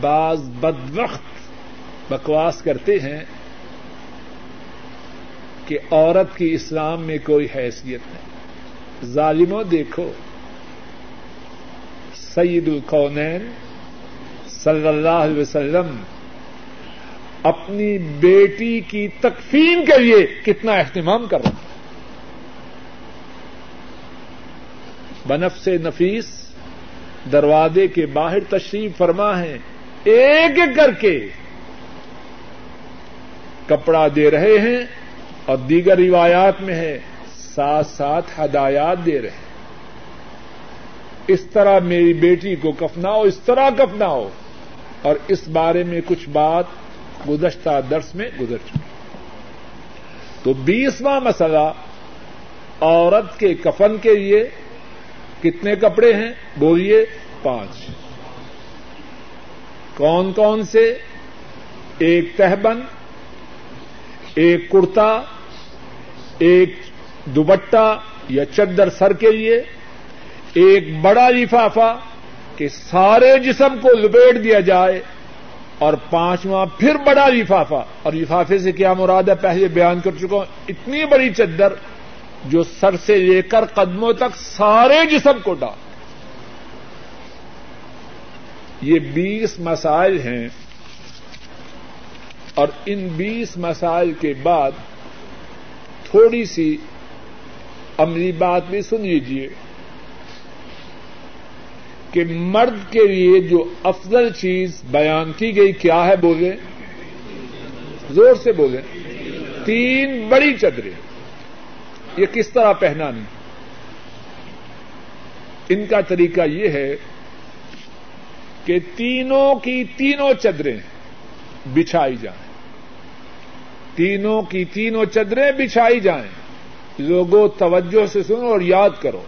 S1: بعض بد وقت بکواس کرتے ہیں کہ عورت کی اسلام میں کوئی حیثیت نہیں۔ ظالموں دیکھو سعید القونین صلی اللہ علیہ وسلم اپنی بیٹی کی تکفین کے لیے کتنا اہتمام کر رہا بنف سے نفیس دروازے کے باہر تشریف فرما ہے۔ ایک ایک کر کے کپڑا دے رہے ہیں اور دیگر روایات میں ہے، ساتھ ساتھ ہدایات دے رہے ہیں۔ اس طرح میری بیٹی کو کفناؤ، اس طرح کفناؤ۔ اور اس بارے میں کچھ بات گزشتہ درس میں گزر چکی۔ تو بیسواں مسئلہ، عورت کے کفن کے لیے کتنے کپڑے ہیں؟ بولیے، پانچ۔ کون کون سے؟ ایک تہبند، ایک کرتا، ایک دوبٹہ یا چدر سر کے لیے، ایک بڑا لفافہ کہ سارے جسم کو لپیٹ دیا جائے اور پانچواں پھر بڑا لفافہ۔ اور لفافے سے کیا مراد ہے؟ پہلے بیان کر چکا ہوں، اتنی بڑی چدر جو سر سے لے کر قدموں تک سارے جسم کو ڈال۔ یہ بیس مسائل ہیں اور ان بیس مسائل کے بعد تھوڑی سی عملی بات بھی سن لیجیے کہ مرد کے لیے جو افضل چیز بیان کی گئی کیا ہے بولے؟ زور سے بولے۔ تین بڑی چدریں یہ کس طرح پہنانی؟ ان کا طریقہ یہ ہے کہ تینوں کی تینوں چدریں بچھائی جائیں۔ تینوں کی تینوں چدریں بچھائی جائیں۔ لوگوں، توجہ سے سنو اور یاد کرو۔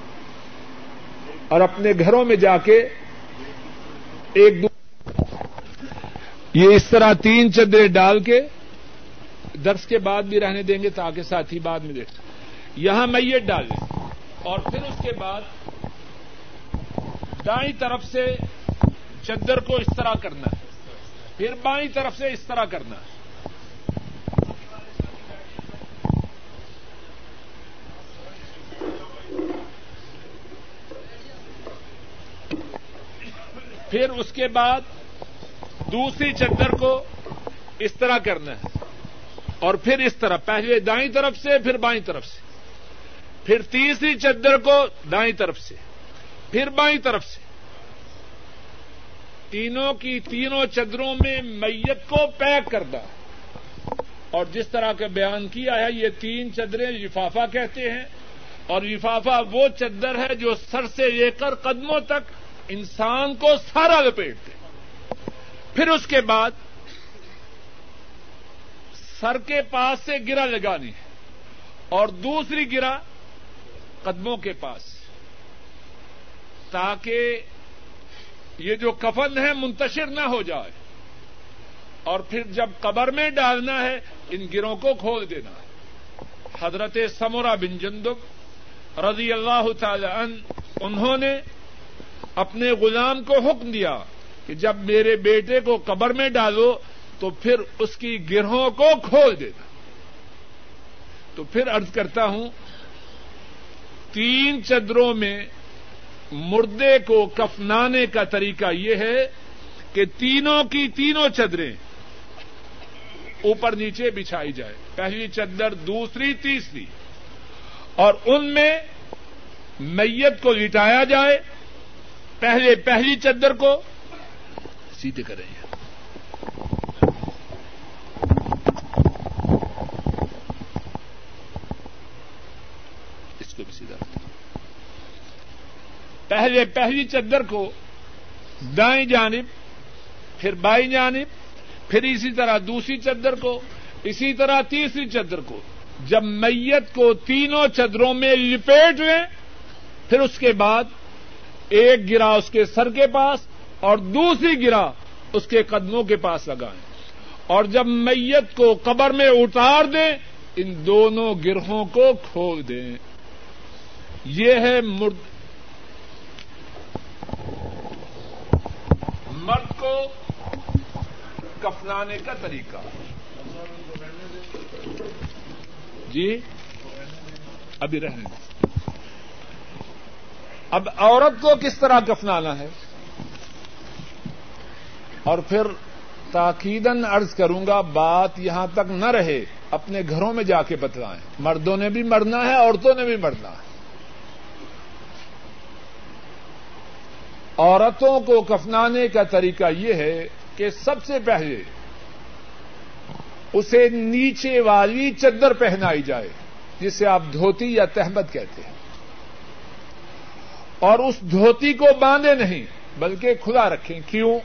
S1: اور اپنے گھروں میں جا کے ایک دو یہ اس طرح تین چدریں ڈال کے درس کے بعد بھی رہنے دیں گے تاکہ ساتھی بعد میں دیکھ یہاں میت ڈال لیں اور پھر اس کے بعد دائیں طرف سے چدر کو اس طرح کرنا ہے۔ پھر بائیں طرف سے اس طرح کرنا ہے۔ پھر اس کے بعد دوسری چدر کو اس طرح کرنا ہے۔ اور پھر اس طرح، پہلے دائیں طرف سے، پھر بائیں طرف سے۔ پھر تیسری چدر کو دائیں طرف سے۔ پھر بائیں طرف سے۔ تینوں کی تینوں چدروں میں میت کو پیک کرنا اور جس طرح کا بیان کیا ہے، یہ تین چدریں لفافہ کہتے ہیں۔ اور لفافہ وہ چدر ہے جو سر سے لے کر قدموں تک انسان کو سارا لپیٹ دے پھر اس کے بعد سر کے پاس سے گرا لگانی ہے۔ اور دوسری گرا قدموں کے پاس۔ تاکہ یہ جو کفن ہے منتشر نہ ہو جائے اور پھر جب قبر میں ڈالنا ہے ان گروں کو کھول دینا ہے۔ حضرت سمورا بن جندب رضی اللہ تعالی عنہ، انہوں نے اپنے غلام کو حکم دیا کہ جب میرے بیٹے کو قبر میں ڈالو تو پھر اس کی گرہوں کو کھول دینا۔ تو پھر ارض کرتا ہوں، تین چدروں میں مردے کو کفنانے کا طریقہ یہ ہے کہ تینوں کی تینوں چدریں اوپر نیچے بچھائی جائے۔ پہلی چدر، دوسری، تیسری۔ اور ان میں میت کو لٹایا جائے۔ پہلے پہلی چدر کو سیدھے کریں اس کو بھی سیدھا پہلے پہلی چدر کو دائیں جانب، پھر بائیں جانب، پھر اسی طرح دوسری چدر کو، اسی طرح تیسری چدر کو۔ جب میت کو تینوں چدروں میں لپیٹ لیں، پھر اس کے بعد ایک گرا اس کے سر کے پاس اور دوسری گرا اس کے قدموں کے پاس لگائیں۔ اور جب میت کو قبر میں اتار دیں، ان دونوں گرہوں کو کھول دیں۔ یہ ہے مرد مرد کو کفنانے کا طریقہ۔ جی؟ ابھی رہنے اب عورت کو کس طرح کفنانا ہے؟ اور پھر تاکیدن عرض کروں گا، بات یہاں تک نہ رہے، اپنے گھروں میں جا کے بتلائیں۔ مردوں نے بھی مرنا ہے، عورتوں نے بھی مرنا ہے۔ عورتوں کو کفنانے کا طریقہ یہ ہے کہ سب سے پہلے اسے نیچے والی چدر پہنائی جائے، جسے آپ دھوتی یا تحمد کہتے ہیں۔ اور اس دھوتی کو باندھے نہیں، بلکہ کھلا رکھیں۔ کیوں؟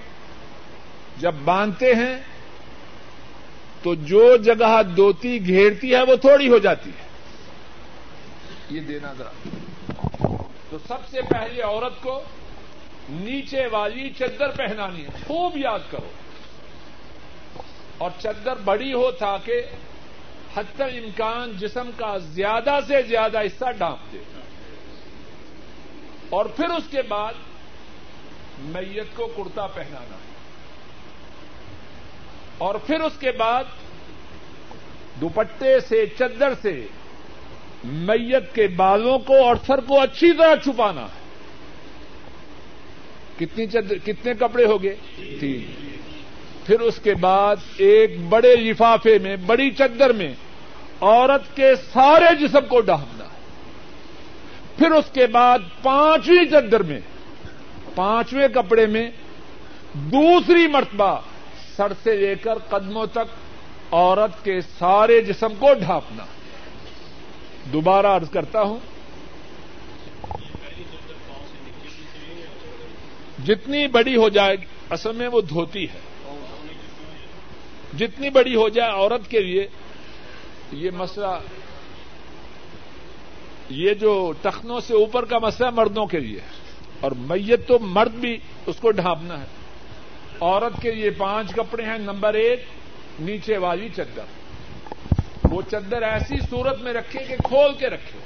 S1: جب باندھتے ہیں تو جو جگہ دوتی گھیرتی ہے وہ تھوڑی ہو جاتی ہے۔ یہ دینا ذرا۔ تو سب سے پہلے عورت کو نیچے والی چدر پہنانی ہے، خوب یاد کرو۔ اور چدر بڑی ہو تاکہ حتی امکان جسم کا زیادہ سے زیادہ حصہ ڈانپ دے۔ اور پھر اس کے بعد میت کو کرتا پہنانا۔ ہے اور پھر اس کے بعد دوپٹے سے، چدر سے میت کے بالوں کو اور سر کو اچھی طرح چھپانا۔ ہے کتنی چدر کتنے کپڑے ہو گئے؟ تین۔ پھر اس کے بعد ایک بڑے لفافے میں، بڑی چدر میں، عورت کے سارے جسم کو ڈھانپنا۔ پھر اس کے بعد پانچویں چدر میں، پانچویں کپڑے میں دوسری مرتبہ سر سے لے کر قدموں تک عورت کے سارے جسم کو ڈھانپنا۔ دوبارہ عرض کرتا ہوں جتنی بڑی ہو جائے اصل میں وہ دھوتی ہے۔ جتنی بڑی ہو جائے عورت کے لیے، یہ مسئلہ، یہ جو ٹخنوں سے اوپر کا مسئلہ مردوں کے لیے۔ اور میت تو مرد بھی اس کو ڈھانپنا ہے۔ عورت کے لیے پانچ کپڑے ہیں، نمبر ایک، نیچے والی چدر۔ وہ چدر ایسی صورت میں رکھے کہ کھول کے رکھے،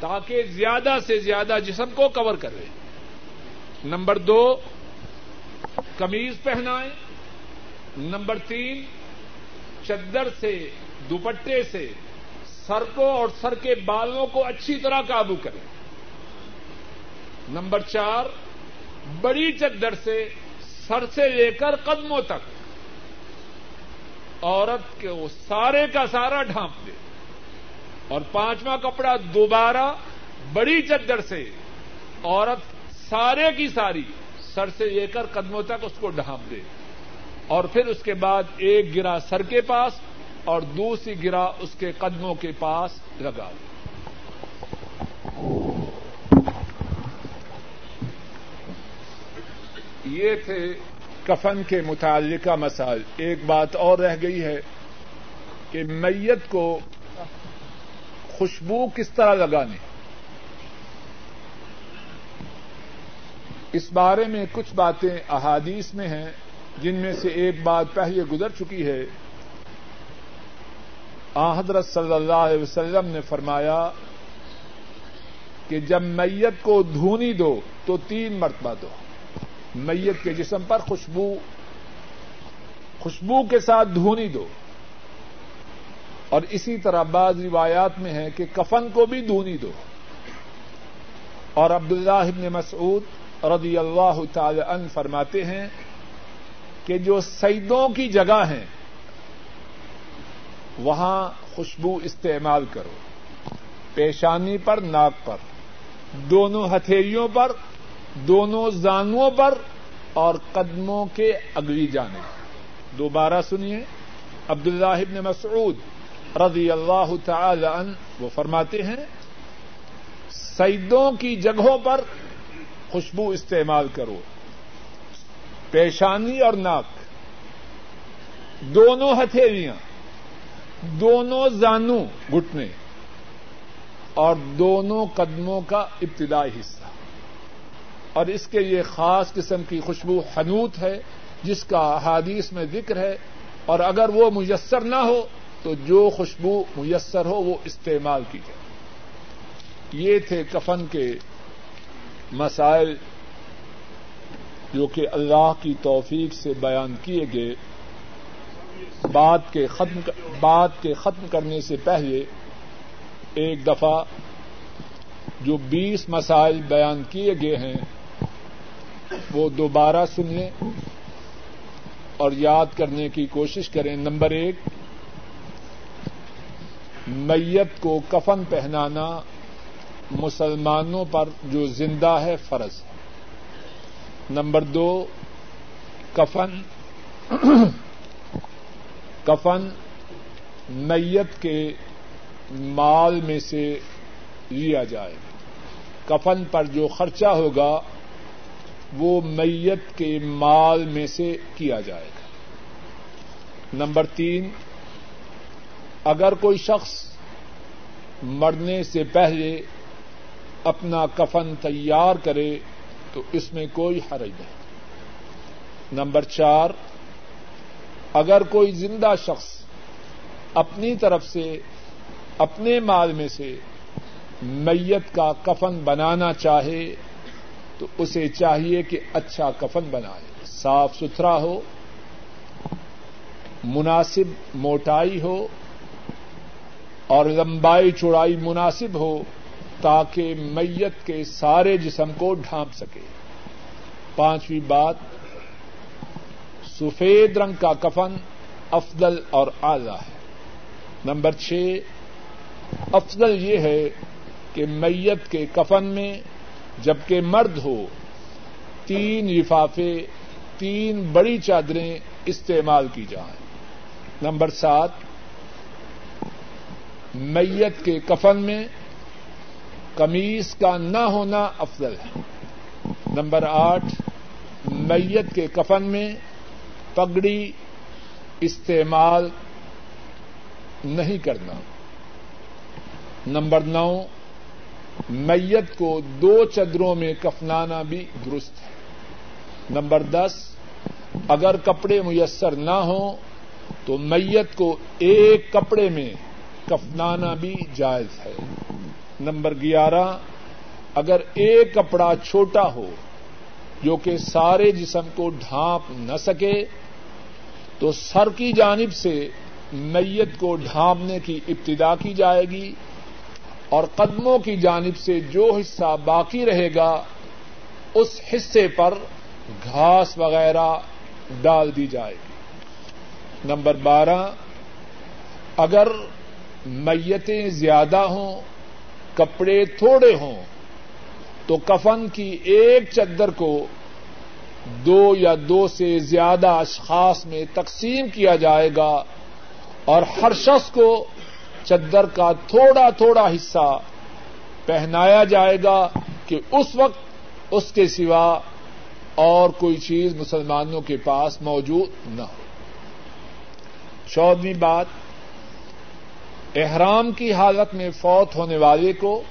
S1: تاکہ زیادہ سے زیادہ جسم کو کور کرے۔ نمبر دو کمیز پہنائیں۔ نمبر تین، چدر سے، دوپٹے سے سر کو اور سر کے بالوں کو اچھی طرح قابو کریں۔ نمبر چار، بڑی چدر سے سر سے لے کر قدموں تک، عورت کے وہ سارے کا سارا ڈھانپ دے اور پانچواں کپڑا، دوبارہ بڑی چدر سے، عورت سارے کی ساری سر سے لے کر قدموں تک اس کو ڈھانپ دے۔ اور پھر اس کے بعد ایک گرا سر کے پاس اور دوسری گرا اس کے قدموں کے پاس لگا۔ دے یہ تھے کفن کے متعلقہ مسائل۔ ایک بات اور رہ گئی ہے کہ میت کو خوشبو کس طرح لگانی اس بارے میں کچھ باتیں احادیث میں ہیں، جن میں سے ایک بات پہلے گزر چکی ہے۔ حضرت صلی اللہ علیہ وسلم نے فرمایا کہ جب میت کو دھونی دو تو تین مرتبہ دو۔ میت کے جسم پر خوشبو خوشبو کے ساتھ دھونی دو۔ اور اسی طرح بعض روایات میں ہے کہ کفن کو بھی دھونی دو۔ اور عبداللہ ابن مسعود رضی اللہ تعالی عنہ فرماتے ہیں کہ جو سیدوں کی جگہ ہیں، وہاں خوشبو استعمال کرو۔ پیشانی پر، ناک پر۔ دونوں ہتھیلیوں پر، دونوں زانوں پر اور قدموں کے اگلی جانے۔ دوبارہ سنیے، عبداللہ ابن مسعود رضی اللہ تعالی عنہ وہ فرماتے ہیں، سیدوں کی جگہوں پر خوشبو استعمال کرو۔ پیشانی اور ناک۔ دونوں ہتھیلیاں۔ دونوں زانو گھٹنے۔ اور دونوں قدموں کا ابتدائی حصہ۔ اور اس کے یہ خاص قسم کی خوشبو حنوت ہے، جس کا احادیث میں ذکر ہے۔ اور اگر وہ میسر نہ ہو، تو جو خوشبو میسر ہو، وہ استعمال کی جائے۔ یہ تھے کفن کے مسائل جو کہ اللہ کی توفیق سے بیان کیے گئے بات کے ختم بات کے ختم کرنے سے پہلے ایک دفعہ جو بیس مسائل بیان کیے گئے ہیں، وہ دوبارہ سن لیں اور یاد کرنے کی کوشش کریں۔ نمبر ایک، میت کو کفن پہنانا مسلمانوں پر جو زندہ ہے فرض ہے۔ نمبر دو، کفن۔ [clears throat] کفن میت کے مال میں سے لیا جائے۔ کفن پر جو خرچہ ہوگا، وہ میت کے مال میں سے کیا جائے گا۔ نمبر تین، اگر کوئی شخص مرنے سے پہلے اپنا کفن تیار کرے تو اس میں کوئی حرج نہیں۔ نمبر چار، اگر کوئی زندہ شخص اپنی طرف سے، اپنے مال میں سے میت کا کفن بنانا چاہے تو اسے چاہیے کہ اچھا کفن بنائے۔ صاف ستھرا ہو، مناسب موٹائی ہو اور لمبائی چوڑائی مناسب ہو تاکہ میت کے سارے جسم کو ڈھانپ سکے۔ پانچویں بات، سفید رنگ کا کفن افضل اور اعلی ہے۔ نمبر چھ، افضل یہ ہے کہ میت کے کفن میں جبکہ مرد ہو، تین لفافے، تین بڑی چادریں استعمال کی جائیں۔ نمبر سات، میت کے کفن میں کمیز کا نہ ہونا افضل ہے۔ نمبر آٹھ، میت کے کفن میں پگڑی استعمال نہیں کرنا۔ نمبر نو، میت کو دو چدروں میں کفنانا بھی درست ہے۔ نمبر دس، اگر کپڑے میسر نہ ہوں تو میت کو ایک کپڑے میں کفنانا بھی جائز ہے۔ نمبر گیارہ، اگر ایک کپڑا چھوٹا ہو جو کہ سارے جسم کو ڈھانپ نہ سکے، تو سر کی جانب سے میت کو ڈھانپنے کی ابتدا کی جائے گی اور قدموں کی جانب سے جو حصہ باقی رہے گا، اس حصے پر گھاس وغیرہ ڈال دی جائے گی۔ نمبر بارہ، اگر میتیں زیادہ ہوں کپڑے تھوڑے ہوں تو کفن کی ایک چدر کو دو یا دو سے زیادہ اشخاص میں تقسیم کیا جائے گا اور ہر شخص کو چدر کا تھوڑا تھوڑا حصہ پہنایا جائے گا کہ اس وقت اس کے سوا اور کوئی چیز مسلمانوں کے پاس موجود نہ ہو۔ چودہویں بات احرام کی حالت میں فوت ہونے والے کو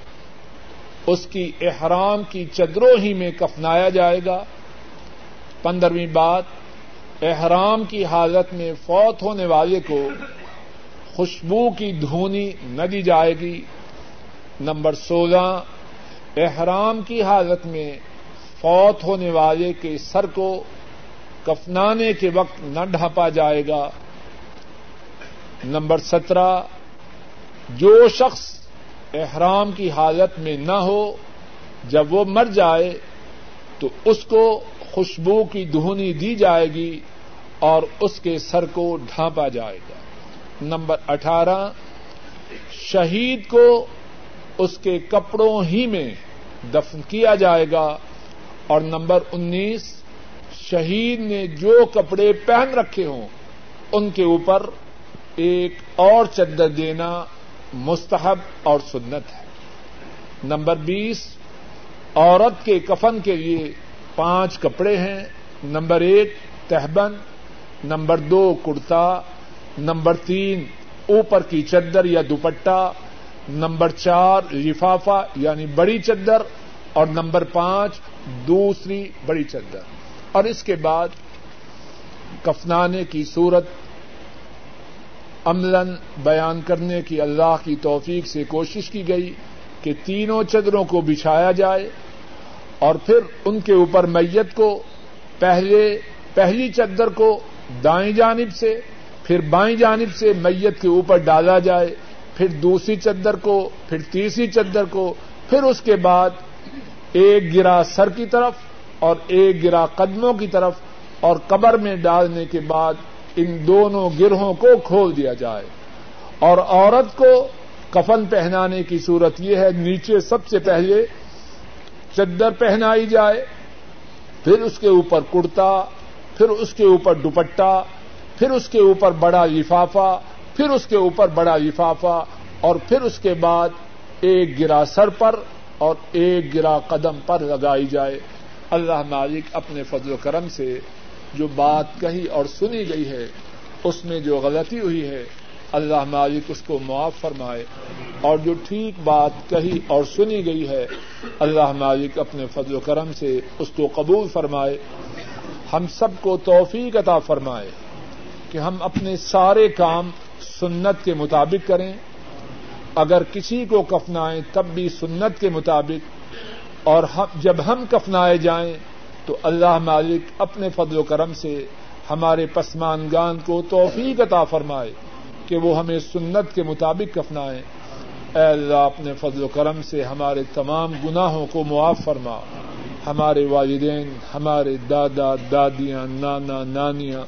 S1: اس کی احرام کی چدروں ہی میں کفنایا جائے گا۔ پندرہویں بات، احرام کی حالت میں فوت ہونے والے کو خوشبو کی دھونی نہ دی جائے گی۔ نمبر سولہ، احرام کی حالت میں فوت ہونے والے کے سر کو کفنانے کے وقت نہ ڈھانپا جائے گا۔ نمبر سترہ جو شخص احرام کی حالت میں نہ ہو، جب وہ مر جائے تو اس کو خوشبو کی دہنی دی جائے گی اور اس کے سر کو ڈھانپا جائے گا۔ نمبر اٹھارہ، شہید کو اس کے کپڑوں ہی میں دفن کیا جائے گا۔ اور نمبر انیس، شہید نے جو کپڑے پہن رکھے ہوں، ان کے اوپر ایک اور چدر دینا مستحب اور سنت ہے۔ نمبر بیس، عورت کے کفن کے لیے پانچ کپڑے ہیں۔ نمبر ایک تہبن نمبر دو، کرتا۔ نمبر تین، اوپر کی چدر یا دوپٹہ۔ نمبر چار، لفافہ یعنی بڑی چدر۔ اور نمبر پانچ، دوسری بڑی چدر۔ اور اس کے بعد کفنانے کی صورت عمل بیان کرنے کی اللہ کی توفیق سے کوشش کی گئی کہ تینوں چدروں کو بچھایا جائے اور پھر ان کے اوپر میت کو پہلے پہلی چدر کو دائیں جانب سے، پھر بائیں جانب سے میت کے اوپر ڈالا جائے، پھر دوسری چدر کو، پھر تیسری چدر کو، پھر اس کے بعد ایک گرا سر کی طرف اور ایک گرا قدموں کی طرف اور قبر میں ڈالنے کے بعد ان دونوں گرہوں کو کھول دیا جائے۔ اور عورت کو کفن پہنانے کی صورت یہ ہے، نیچے سب سے پہلے چدر پہنائی جائے، پھر اس کے اوپر کرتا، پھر اس کے اوپر دوپٹہ، پھر اس کے اوپر بڑا لفافہ، پھر اس کے اوپر بڑا لفافہ، اور پھر اس کے بعد ایک گرا سر پر اور ایک گرا قدم پر لگائی جائے۔ اللہ مالک اپنے فضل و کرم سے جو بات کہی اور سنی گئی ہے، اس میں جو غلطی ہوئی ہے، اللہ مالک اس کو معاف فرمائے۔ اور جو ٹھیک بات کہی اور سنی گئی ہے، اللہ مالک اپنے فضل و کرم سے اس کو قبول فرمائے۔ ہم سب کو توفیق عطا فرمائے کہ ہم اپنے سارے کام سنت کے مطابق کریں۔ اگر کسی کو کفنائیں، تب بھی سنت کے مطابق۔ اور جب ہم کفنائے جائیں تو اللہ مالک اپنے فضل و کرم سے ہمارے پسمانگان کو توفیق عطا فرمائے کہ وہ ہمیں سنت کے مطابق کفنائیں اے اللہ، اپنے فضل و کرم سے ہمارے تمام گناہوں کو معاف فرما۔ ہمارے والدین، ہمارے دادا، دادیاں، نانا، نانیاں،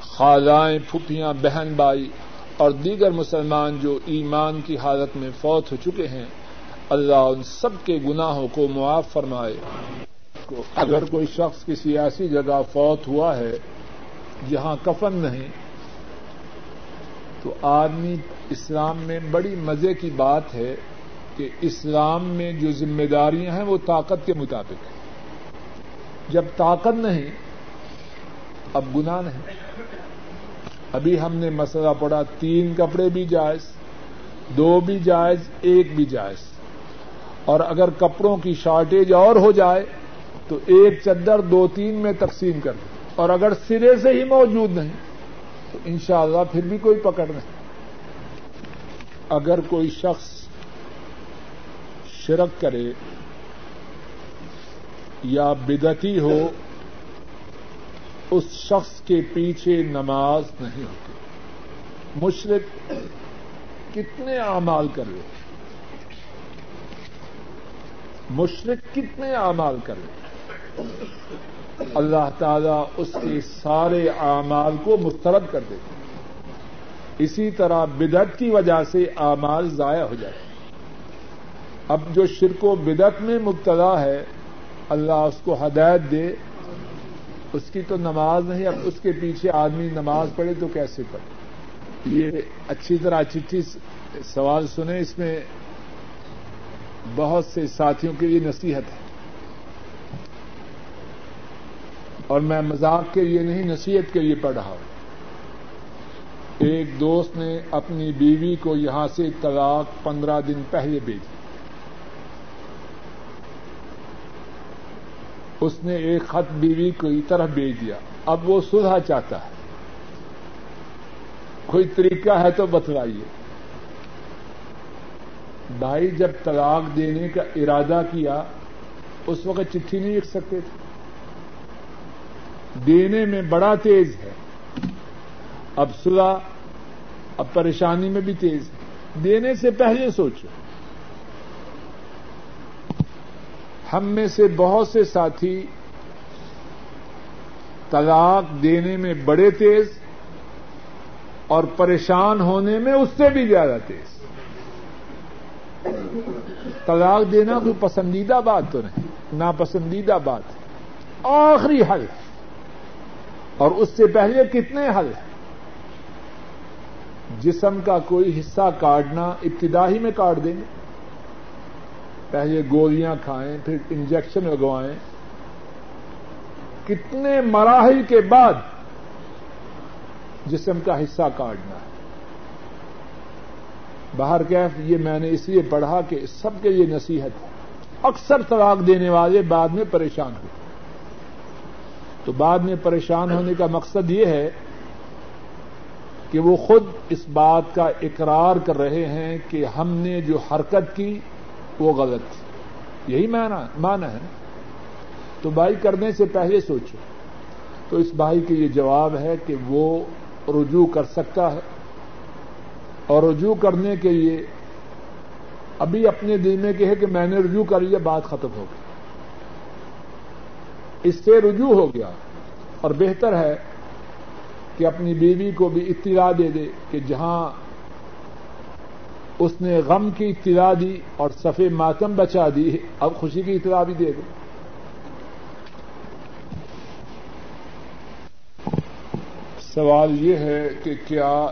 S1: خالائیں، پھپھیاں، بہن بھائی اور دیگر مسلمان جو ایمان کی حالت میں فوت ہو چکے ہیں، اللہ ان سب کے گناہوں کو معاف فرمائے۔ اگر کوئی شخص کسی ایسی جگہ فوت ہوا ہے جہاں کفن نہیں، تو آدمی اسلام میں بڑی مزے کی بات ہے کہ اسلام میں جو ذمہ داریاں ہیں، وہ طاقت کے مطابق ہیں۔ جب طاقت نہیں، اب گنا نہیں۔ ابھی ہم نے مسئلہ پڑا تین کپڑے بھی جائز، دو بھی جائز، ایک بھی جائز۔ اور اگر کپڑوں کی شارٹیج اور ہو جائے تو ایک چدر دو تین میں تقسیم کر دیں اور اگر سرے سے ہی موجود نہیں، تو انشاءاللہ پھر بھی کوئی پکڑ نہیں۔ اگر کوئی شخص شرک کرے یا بدتی ہو، اس شخص کے پیچھے نماز نہیں ہوتی۔ مشرق کتنے اعمال کر لے۔ مشرق کتنے اعمال کر لے۔ اللہ تعالی اس کے سارے اعمال کو مسترد کر دیتے اسی طرح بدعت کی وجہ سے اعمال ضائع ہو جائے اب جو شرک و بدعت میں مبتلا ہے اللہ اس کو ہدایت دے اس کی تو نماز نہیں، اب اس کے پیچھے آدمی نماز پڑھے تو کیسے پڑھے؟ یہ اچھی طرح چٹھی سوال سنیں، اس میں بہت سے ساتھیوں کے لیے نصیحت ہے۔ اور میں مذاق کے لیے نہیں، نصیحت کے لیے پڑھ رہا ہوں۔ ایک دوست نے اپنی بیوی کو یہاں سے طلاق پندرہ دن پہلے بھیجی اس نے ایک خط بیوی کو طرف بھیج دیا۔ اب وہ سلح چاہتا ہے۔ کوئی طریقہ ہے تو بتلائیے۔ بھائی، جب طلاق دینے کا ارادہ کیا، اس وقت چٹھی نہیں لکھ سکتے تھے۔ دینے میں بڑا تیز ہے۔ اب سلا اب پریشانی میں بھی تیز ہے۔ دینے سے پہلے سوچو۔ ہم میں سے بہت سے ساتھی طلاق دینے میں بڑے تیز اور پریشان ہونے میں اس سے بھی زیادہ تیز۔ طلاق دینا کوئی پسندیدہ بات تو نہیں، ناپسندیدہ بات ہے۔ آخری حل۔ ہے اور اس سے پہلے کتنے حل ہیں؟ جسم کا کوئی حصہ کاٹنا ابتدائی میں کاٹ دیں گے۔ پہلے گولیاں کھائیں، پھر انجیکشن لگوائیں۔ کتنے مراحل کے بعد جسم کا حصہ کاٹنا ہے؟ باہر کیف، یہ میں نے اس لیے پڑھا کہ سب کے لیے نصیحت ہے۔ اکثر طلاق دینے والے بعد میں پریشان ہوتے تو بعد میں پریشان ہونے کا مقصد یہ ہے کہ وہ خود اس بات کا اقرار کر رہے ہیں کہ ہم نے جو حرکت کی وہ غلط تھی۔ یہی مانا ہے۔ تو بھائی کرنے سے پہلے سوچو۔ تو اس بھائی کے یہ جواب ہے کہ وہ رجوع کر سکتا ہے۔ اور رجوع کرنے کے لیے ابھی اپنے دل میں کہ ہے کہ میں نے رجوع کر لیا، بات ختم ہو گئی۔ اس سے رجوع ہو گیا اور بہتر ہے کہ اپنی بیوی کو بھی اطلاع دے دے کہ جہاں اس نے غم کی اطلاع دی اور صفے ماتم بچا دی اب خوشی کی اطلاع بھی دے دے۔ سوال یہ ہے کہ کیا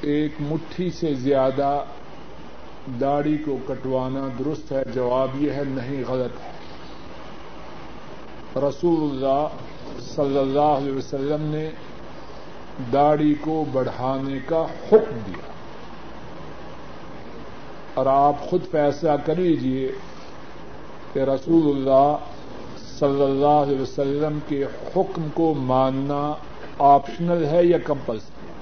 S1: ایک مٹھی سے زیادہ داڑھی کو کٹوانا درست ہے؟ جواب یہ ہے نہیں، غلط ہے۔ رسول اللہ صلی اللہ علیہ وسلم نے داڑھی کو بڑھانے کا حکم دیا۔ اور آپ خود فیصلہ کر لیجیے کہ رسول اللہ صلی اللہ علیہ وسلم کے حکم کو ماننا آپشنل ہے یا کمپلسری۔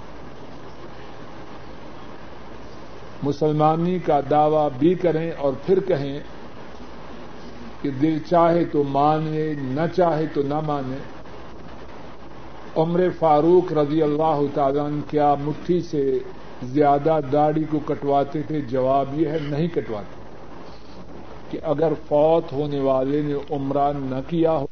S1: مسلمانی کا دعوی بھی کریں اور پھر کہیں کہ دل چاہے تو مانے، نہ چاہے تو نہ مانے۔ عمر فاروق رضی اللہ تعالیٰ کیا مٹھی سے زیادہ داڑھی کو کٹواتے تھے؟ جواب یہ ہے نہیں کٹواتے۔ کہ اگر فوت ہونے والے نے عمرہ نہ کیا ہو